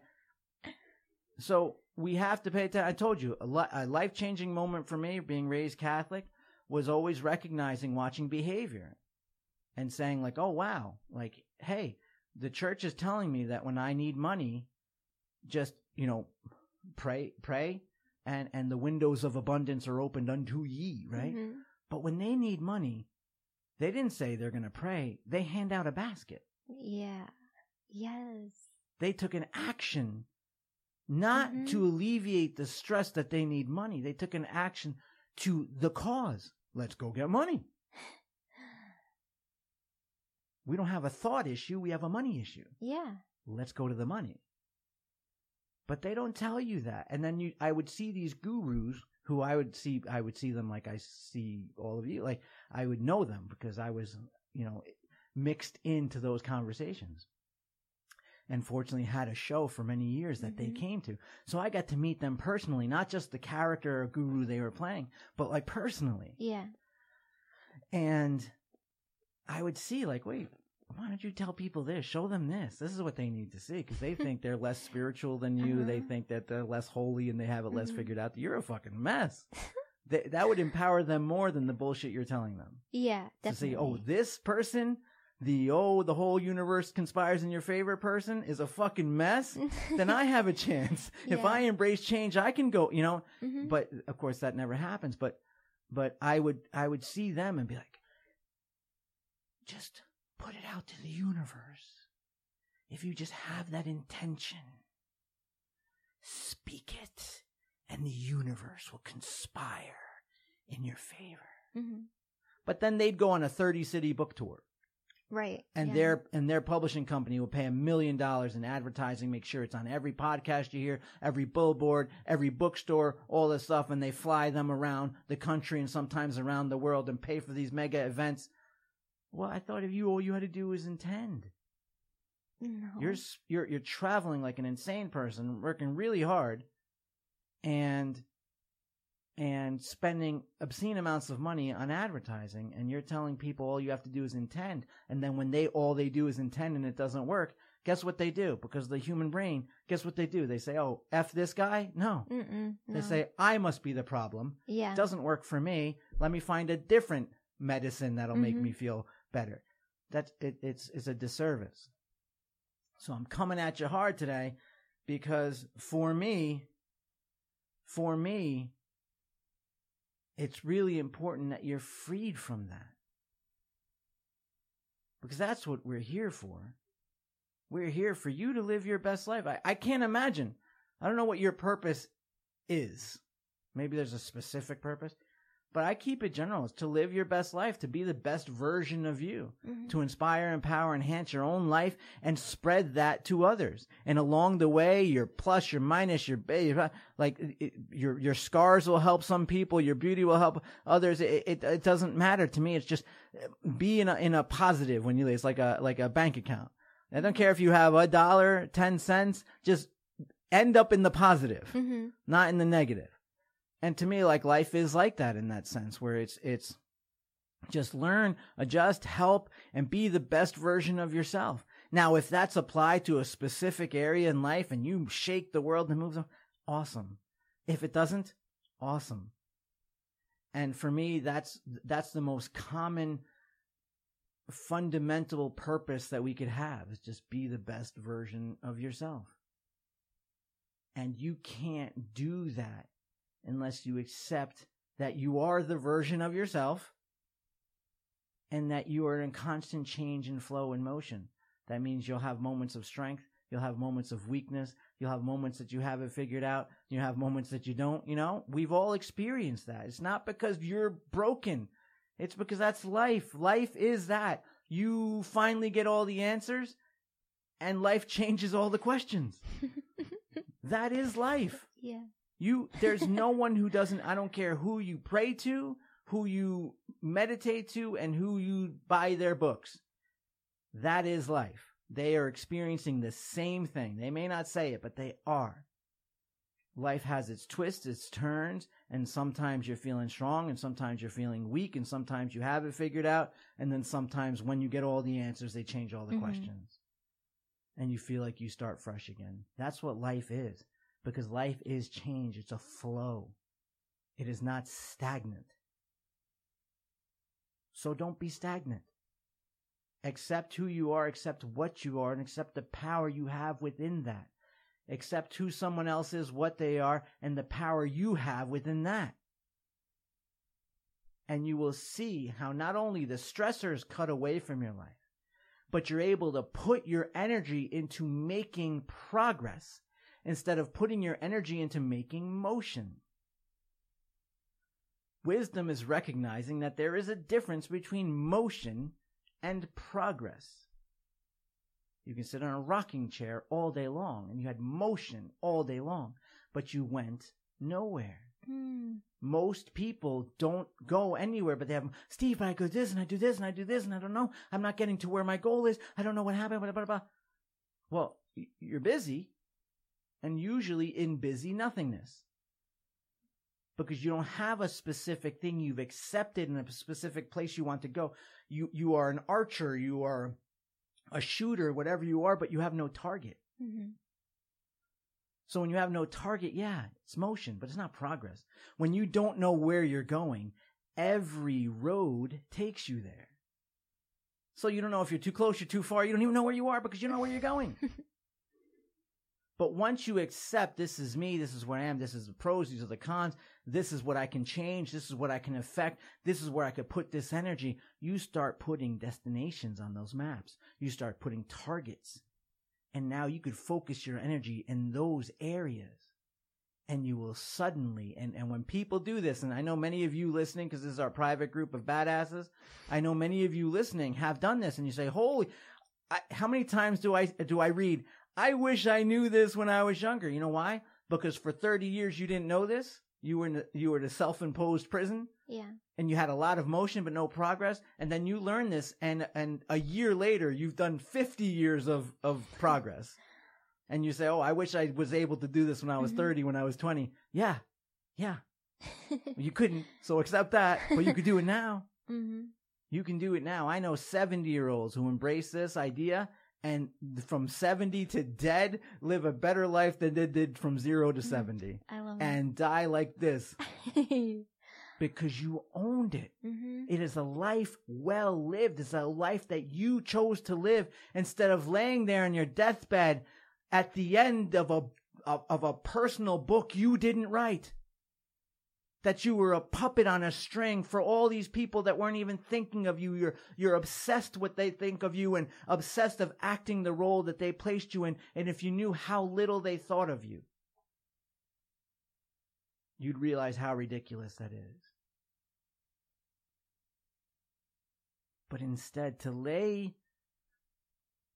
so we have to pay attention. I told you a, li- a life changing moment for me, being raised Catholic, was always recognizing watching behavior, and saying like, oh wow, like, hey, the church is telling me that when I need money, just you know, pray, pray, and and the windows of abundance are opened unto ye, right?
Mhm.
But when they need money, they didn't say they're going to pray. They hand out a basket.
Yeah. Yes.
They took an action not
Mhm.
to alleviate the stress that they need money. They took an action to the cause. Let's go get money. We don't have a thought issue. We have a money issue.
Yeah.
Let's go to the money. But they don't tell you that. And then you, I would see these gurus who I would see, I would see them like I see all of you. Like I would know them because I was, you know, mixed into those conversations. And fortunately had a show for many years that they
Mhm.
came to. So I got to meet them personally, not just the character or guru they were playing, but like personally.
Yeah.
And I would see, like, wait, why don't you tell people this? Show them this. This is what they need to see because they think they're less <laughs> spiritual than you. They
Uh-huh.
think that they're less holy and they have it less
Mhm.
figured out. You're a fucking mess. <laughs> Th- that would empower them more than the bullshit you're telling them.
Yeah. definitely.
To say, oh, this person, the oh, the whole universe conspires in your favor person is a fucking mess. then I have a <laughs> chance. If I embrace change, I can go. You know,
Mhm.
but of course that never happens but but i would i would see them and be like just put it out to the universe if you just have that intention speak it and the universe will conspire in your favor
Mhm.
but then they'd go on a 30 city book tour
Right.
and
yeah.
their and their publishing company will pay a million dollars in advertising, make sure it's on every podcast you hear, every billboard, every bookstore, all this stuff, and they fly them around the country and sometimes around the world and pay for these mega events. Well, I thought of you all you had to do was intend.
No.
You're s- you're you're traveling like an insane person, working really hard, and and spending obscene amounts of money on advertising and you're telling people all you have to do is intend and then when they all they do is intend and it doesn't work guess what they do because the human brain guess what they do they say oh f this guy no
Mm-mm,
they
no.
say i must be the problem
yeah.
it doesn't work for me let me find a different medicine that'll make
Mhm.
me feel better. That's it, it's it's a disservice. So i'm coming at you hard today because for me for me it's really important that you're freed from that. Because that's what we're here for. We're here for you to live your best life. I, I can't imagine. I don't know what your purpose is. Maybe there's a specific purpose but i keep it general it's to live your best life to be the best version of you
Mhm.
to inspire, empower, enhance your own life and spread that to others. And along the way, your plus, your minus, your like it, your your scars will help some people, your beauty will help others. It, it it doesn't matter to me. It's just uh, be in a in a positive when you it's like a like a bank account. I don't care if you have a dollar, ten cents, just end up in the positive
Mhm.
not in the negative. And to me, like life is like that in that sense, where it's it's just learn, adjust, help, and be the best version of yourself. Now, if that's applied to a specific area in life and you shake the world and move them, awesome. If it doesn't, awesome. And for me, that's that's the most common fundamental purpose that we could have is just be the best version of yourself. And you can't do that unless you accept that you are the version of yourself and that you are in constant change and flow and motion. That means you'll have moments of strength, you'll have moments of weakness, you'll have moments that you haven't figured out, you have moments that you don't, you know? We've all experienced that. It's not because you're broken. It's because that's life. Life is that. You finally get all the answers and life <laughs> changes all the questions. <laughs> that is life.
yeah.
You there's no one who doesn't I don't care who you pray to, who you meditate to and who you buy their books. That is life. They are experiencing the same thing. They may not say it, but they are. Life has its twists, its turns, and sometimes you're feeling strong and sometimes you're feeling weak and sometimes you have it figured out and then sometimes when you get all the answers they change all the
Mhm.
questions. And you feel like you start fresh again. That's what life is because life is change. It's a flow. It is not stagnant. So don't be stagnant. Accept who you are, accept what you are, and accept the power you have within that. Accept who someone else is, what they are, and the power you have within that. And you will see how not only the stressors cut away from your life, but you're able to put your energy into making progress instead of putting your energy into making motion. Wisdom is recognizing that there is a difference between motion and progress. You can sit on a rocking chair all day long and you had motion all day long, but you went nowhere.
Mm.
Most people don't go anywhere, but they have, Steve, I go this and I do this and I do this and I don't know. I'm not getting to where my goal is. I don't know what happened. Blah, blah, blah. Well, you're busy and usually in busy nothingness because you don't have a specific thing you've accepted in a specific place you want to go. You, you are an archer. You are a shooter, whatever you are, but you have no target.
Mhm.
So when you have no target, yeah, it's motion, but it's not progress. When you don't know where you're going, every road takes you there. So you don't know if you're too close, you're too far, you don't even know where you are because you don't know where you're going. <laughs> but once you accept this is me, this is where I am, this is the pros, these are the cons, this is what I can change, this is what I can affect, this is where I could put this energy, you start putting destinations on those maps. You start putting targets. And now you could focus your energy in those areas. And you will suddenly, and, and when people do this, and I know many of you listening, because this is our private group of badasses, I know many of you listening have done this, and you say, holy, I, how many times do I, do I read, I wish I knew this when I was younger. You know why? Because for 30 years you didn't know this. You were in the, you were in a self-imposed prison
Yeah.
and you had a lot of motion but no progress and then you learn this and and a year later you've done 50 years of of progress <laughs> And you say, "Oh, I wish I was able to do this when I was
Mhm.
30, when I was 20." Yeah. Yeah. <laughs> You couldn't. So accept that, but you could do it now. <laughs>
hmm
You can do it now. I know 70 year olds who embrace this idea and from 70 to dead live a better life than they did from 0 to
Mhm.
70
I love
and die like this <laughs> because you owned it.
hmm
It is a life well lived. It's a life that you chose to live instead of laying there on your deathbed at the end of a of, of a personal book you didn't write. That you were a puppet on a string for all these people that weren't even thinking of you. You're you're obsessed with what they think of you and obsessed of acting the role that they placed you in. And if you knew how little they thought of you, you'd realize how ridiculous that is. but instead to lay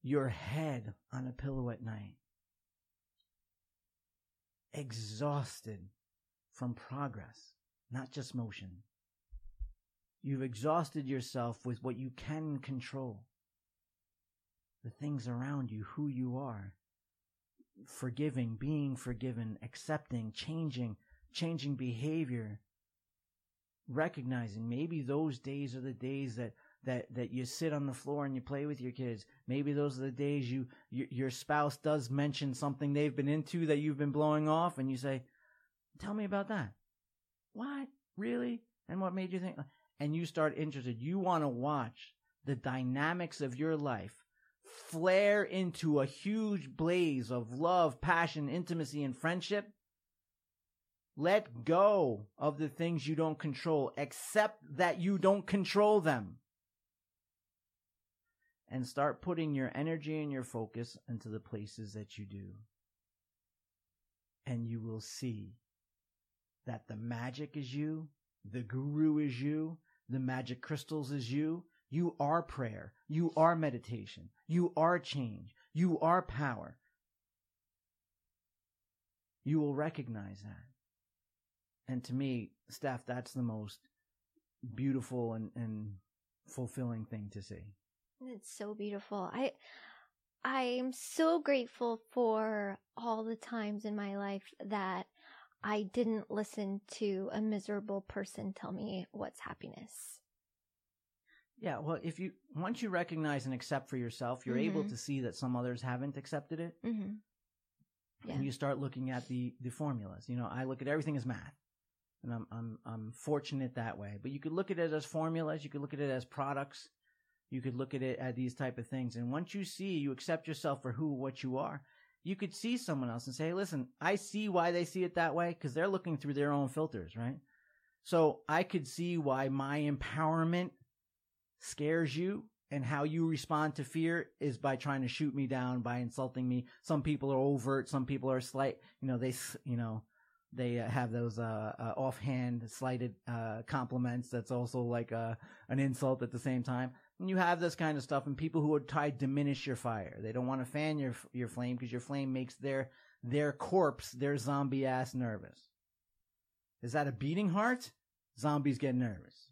your head on a pillow at night, exhausted from progress, not just motion. You've exhausted yourself with what you can control. The things around you, who you are. Forgiving, being forgiven, accepting, changing, changing behavior. Recognizing maybe those days are the days that that that you sit on the floor and you play with your kids. Maybe those are the days you your, your spouse does mention something they've been into that you've been blowing off, and you say, "Tell me about that." What really? And what made you think? And you start interested. You want to watch the dynamics of your life flare into a huge blaze of love, passion, intimacy, and friendship. Let go of the things you don't control. Accept that you don't control them and start putting your energy and your focus into the places that you do. And you will see that the magic is you, the guru is you, the magic crystals is you. You are prayer. You are meditation. You are change. You are power. You will recognize that. And to me, Steph, that's the most beautiful and, and fulfilling thing to see.
It's so beautiful. I I'm so grateful for all the times in my life that I didn't listen to a miserable person tell me what's happiness.
Yeah, well, if you once you recognize and accept for yourself, you're able
Mhm.
to see that some others haven't accepted it,
hmm Yeah.
and you start looking at the the formulas. You know, I look at everything as math, and I'm I'm I'm fortunate that way. But you could look at it as formulas. You could look at it as products. You could look at it at these type of things. And once you see, you accept yourself for who what you are. You could see someone else and say, "Listen, I see why they see it that way because they're looking through their own filters, right?" So I could see why my empowerment scares you and how you respond to fear is by trying to shoot me down by insulting me some people are overt some people are slight you know they you know they uh, have those uh, uh offhand slighted uh compliments that's also like uh an insult at the same time you have this kind of stuff and people who would try to diminish your fire they don't want to fan your your flame because your flame makes their their corpse their zombie ass nervous is that a beating heart zombies get nervous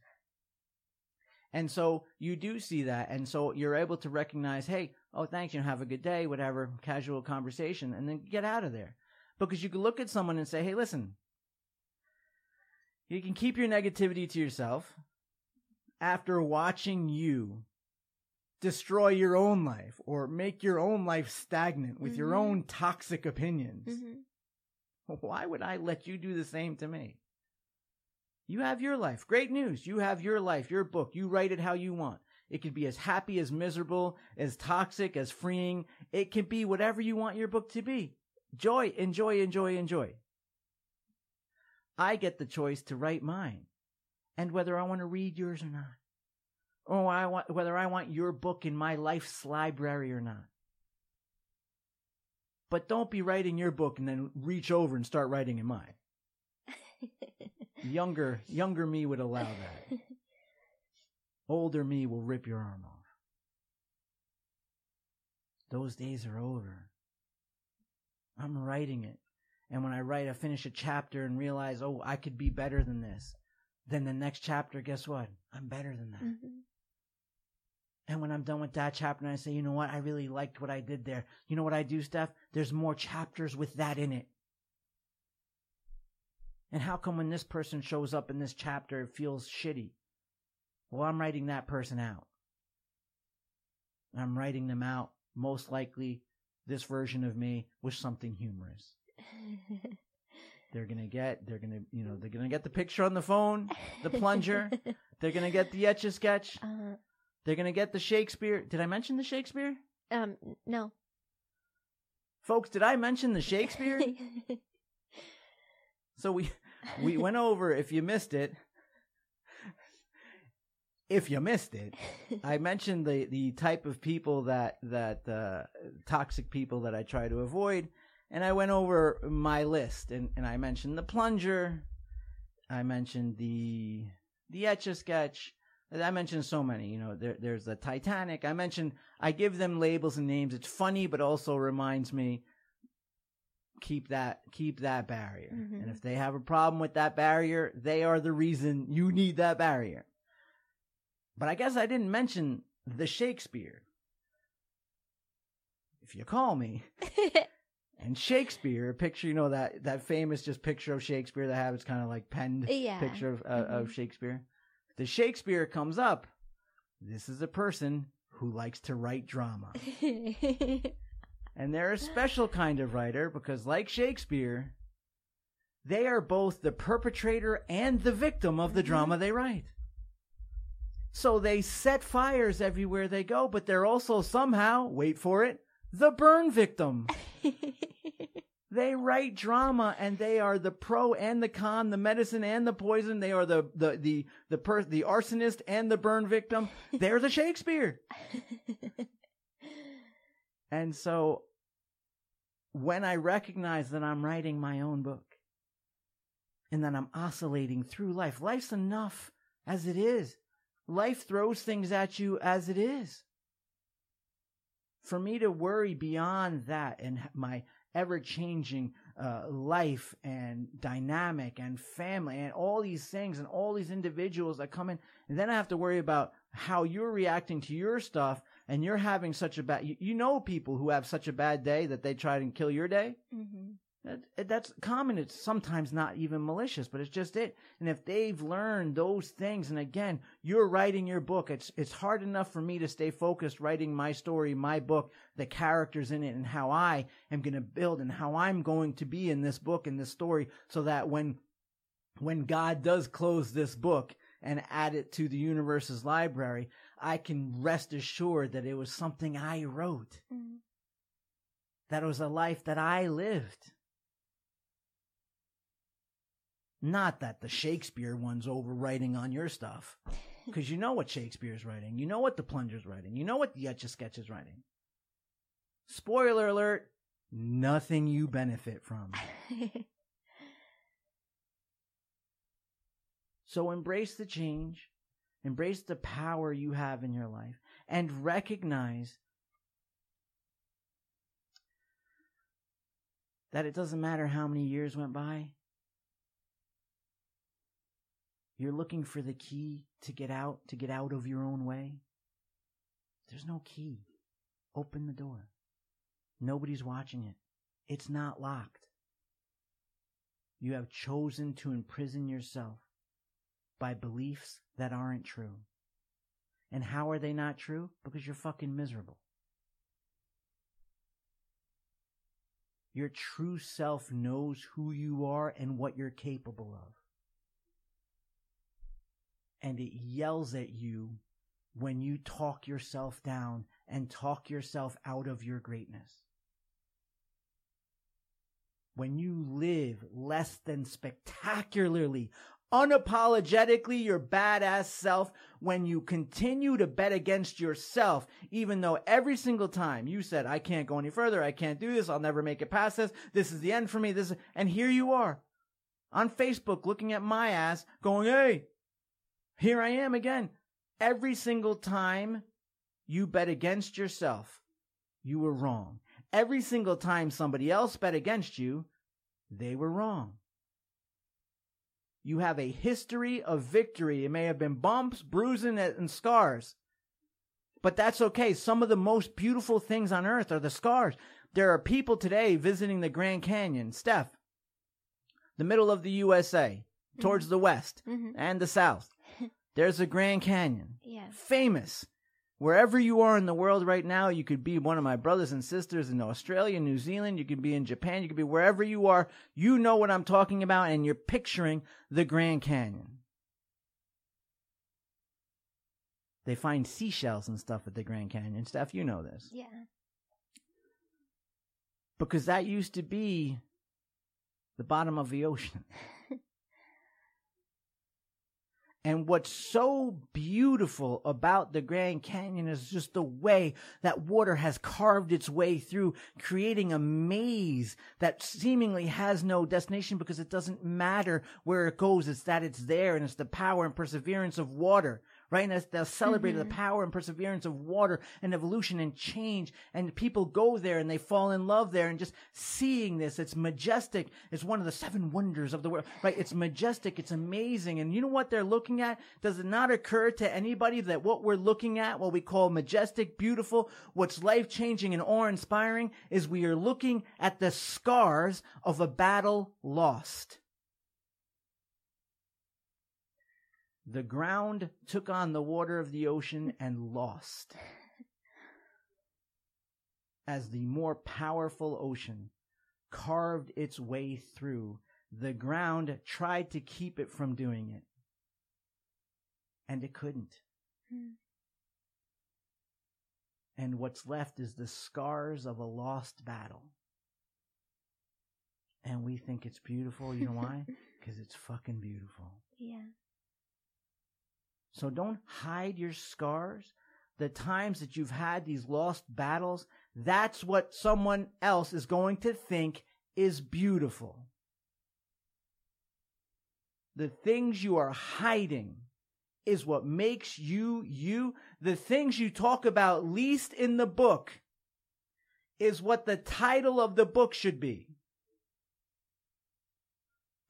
and so you do see that. And so you're able to recognize, hey, oh, thanks, you know, have a good day, whatever, casual conversation, and then get out of there. Because you can look at someone and say, hey, listen, you can keep your negativity to yourself after watching you destroy your own life or make your own life stagnant with your
Mhm.
own toxic opinions.
hmm
Why would I let you do the same to me? You have your life. Great news. You have your life, your book. You write it how you want. It can be as happy, as miserable, as toxic, as freeing. It can be whatever you want your book to be. Joy, enjoy, enjoy, enjoy. I get the choice to write mine and whether I want to read yours or not. Or I want, whether I want your book in my life's library or not. But don't be writing your book and then reach over and start writing in mine. <laughs> Younger, younger me would allow that. Older me will rip your arm off. Those days are over. I'm writing it. And when I write, I finish a chapter and realize, oh, I could be better than this. Then the next chapter, guess what? I'm better than that.
Mhm.
And when I'm done with that chapter and I say, you know what, I really liked what I did there. You know what I do, Steph? There's more chapters with that in it. And how come when this person shows up in this chapter, it feels shitty? Well, I'm writing that person out. I'm writing them out. Most likely, this version of me with something humorous. <laughs> they're gonna get, they're gonna, you know, they're gonna get the picture on the phone, the plunger. <laughs> they're gonna get the etch a sketch.
Uh,
They're gonna get the Shakespeare. Did I mention the Shakespeare?
um, no.
Folks, did I mention the Shakespeare? <laughs> so we we went over if you missed it. If you missed it, I <laughs> mentioned the the type of people that that uh, toxic people that I try to avoid, and I went over my list, and, and I mentioned the plunger, I mentioned the the etch a sketch. I mentioned so many. You know, there, there's the Titanic. I mentioned I give them labels and names. It's funny, but also reminds me keep that keep that barrier.
Mhm.
And if they have a problem with that barrier, they are the reason you need that barrier. But I guess I didn't mention the Shakespeare. If you call me, <laughs> and Shakespeare, a picture, you know that that famous just picture of Shakespeare they have. It's kind of like penned
Yeah.
picture of uh, of
Mhm.
Shakespeare. The Shakespeare comes up. This is a person who likes to write drama, <laughs> and they're a special kind of writer because, like Shakespeare, they are both the perpetrator and the victim of the
Mhm.
drama they write. So they set fires everywhere they go, but they're also somehow, wait for it, the burn victim. <laughs> They write drama and they are the pro and the con, the medicine and the poison. They are the the the the per, the arsonist and the burn victim. They're the Shakespeare. <laughs> And so when I recognize that I'm writing my own book and that I'm oscillating through life, life's enough as it is. Life throws things at you as it is. For me to worry beyond that and my ever changing uh, life and dynamic and family and all these things and all these individuals that come in, and then I have to worry about how you're reacting to your stuff and you're having such a bad you, you know people who have such a bad day that they try and kill your day
Mhm.
That, that's common it's sometimes not even malicious but it's just it and if they've learned those things and again you're writing your book it's it's hard enough for me to stay focused writing my story my book the characters in it and how i am going to build and how i'm going to be in this book and this story so that when when god does close this book and add it to the universe's library i can rest assured that it was something i wrote
Mhm.
that it was a life that I lived. Not that the Shakespeare one's overwriting on your stuff. Because you know what Shakespeare's writing. You know what the plunger's writing. You know what the Etch a Sketch is writing. Spoiler alert, nothing you benefit from. <laughs> So embrace the change, embrace the power you have in your life, and recognize that it doesn't matter how many years went by. You're looking for the key to get out, to get out of your own way. There's no key. Open the door. Nobody's watching it. It's not locked. You have chosen to imprison yourself by beliefs that aren't true. And how are they not true? Because you're fucking miserable. Your true self knows who you are and what you're capable of. And it yells at you when you talk yourself down and talk yourself out of your greatness. When you live less than spectacularly, unapologetically your badass self, when you continue to bet against yourself, even though every single time you said, I can't go any further, I can't do this, I'll never make it past this, this is the end for me, this is, and here you are on Facebook looking at my ass going, hey, here I am again. Every single time you bet against yourself, you were wrong. Every single time somebody else bet against you, they were wrong. You have a history of victory. It may have been bumps, bruising, and scars. But that's okay. Some of the most beautiful things on earth are the scars. There are people today visiting the Grand Canyon, Steph, the middle of the USA, towards
Mm-hmm.
the west
Mhm.
and the south. There's a Grand Canyon
Yes.
famous. Wherever you are in the world right now, you could be one of my brothers and sisters in Australia, New Zealand, you could be in Japan, you could be wherever you are. You know what I'm talking about, and you're picturing the Grand Canyon. They find seashells and stuff at the Grand Canyon. Steph, you know this.
Yeah.
Because that used to be the bottom of the ocean. <laughs> And what's so beautiful about the Grand Canyon is just the way that water has carved its way through, creating a maze that seemingly has no destination because it doesn't matter where it goes. It's that it's there and it's the power and perseverance of water, right? And they'll celebrate the
Mhm.
power and perseverance of water and evolution and change. And people go there and they fall in love there and just seeing this, it's majestic. It's one of the seven wonders of the world, right? It's majestic. It's amazing. And you know what they're looking at? Does it not occur to anybody that what we're looking at, what we call majestic, beautiful, what's life changing and awe inspiring is we are looking at the scars of a battle lost. The ground took on the water of the ocean and lost. As the more powerful ocean carved its way through, the ground tried to keep it from doing it. And it couldn't.
Hmm.
And what's left is the scars of a lost battle. And we think it's beautiful. You know why? <laughs> Because it's fucking beautiful.
Yeah.
So don't hide your scars. The times that you've had these lost battles, that's what someone else is going to think is beautiful. The things you are hiding is what makes you you. The things you talk about least in the book is what the title of the book should be.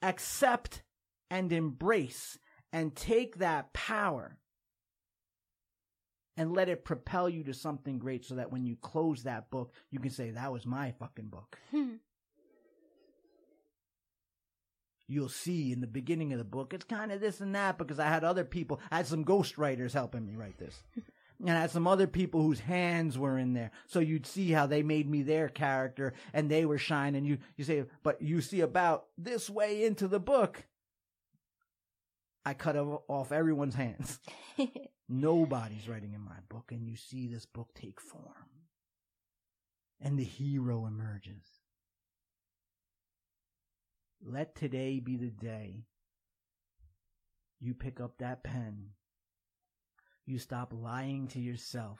Accept and embrace and take that power and let it propel you to something great so that when you close that book, you can say, that was my fucking book. <laughs>
Hmm.
You'll see in the beginning of the book, it's kind of this and that because I had other people, I had some ghostwriters helping me write this. <laughs> And I had some other people whose hands were in there. So you'd see how they made me their character and they were shining. You, you say, but you see about this way into the book, I cut off everyone's hands. <laughs> Nobody's writing in my book, and you see this book take form. And the hero emerges. Let today be the day you pick up that pen. You stop lying to yourself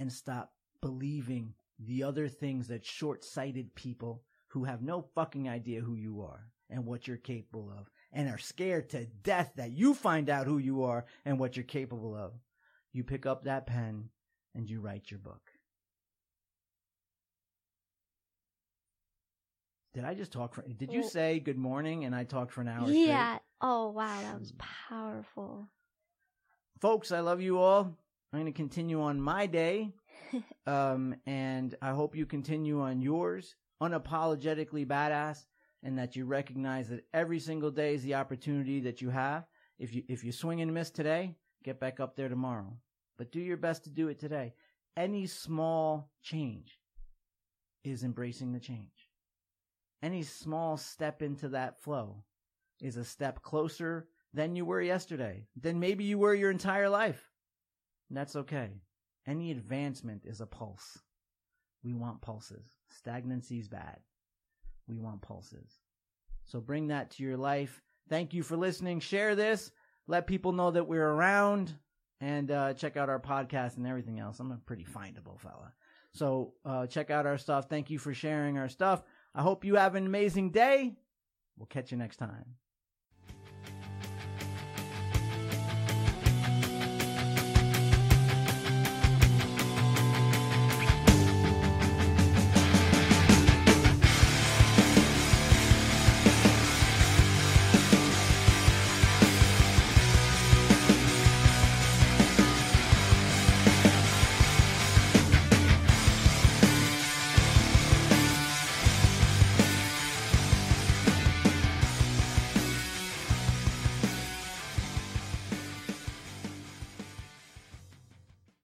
and stop believing the other things that short sighted people who have no fucking idea who you are and what you're capable of and are scared to death that you find out who you are and what you're capable of. You pick up that pen and you write your book. Did I just talk for, did you say good morning and I talked for an hour
yeah. Oh wow, that was powerful.
folks, I love you all. I'm going to continue on my day. <laughs> um, and I hope you continue on yours, unapologetically badass, and that you recognize that every single day is the opportunity that you have. If you, if you swing and miss today, get back up there tomorrow. But do your best to do it today. Any small change is embracing the change. Any small step into that flow is a step closer than you were yesterday, than maybe you were your entire life. And that's okay. Any advancement is a pulse. We want pulses. Stagnancy is bad. We want pulses. So bring that to your life. Thank you for listening. Share this. Let people know that we're around and uh, check out our podcast and everything else. I'm a pretty findable fella. So uh, check out our stuff. Thank you for sharing our stuff. I hope you have an amazing day. We'll catch you next time.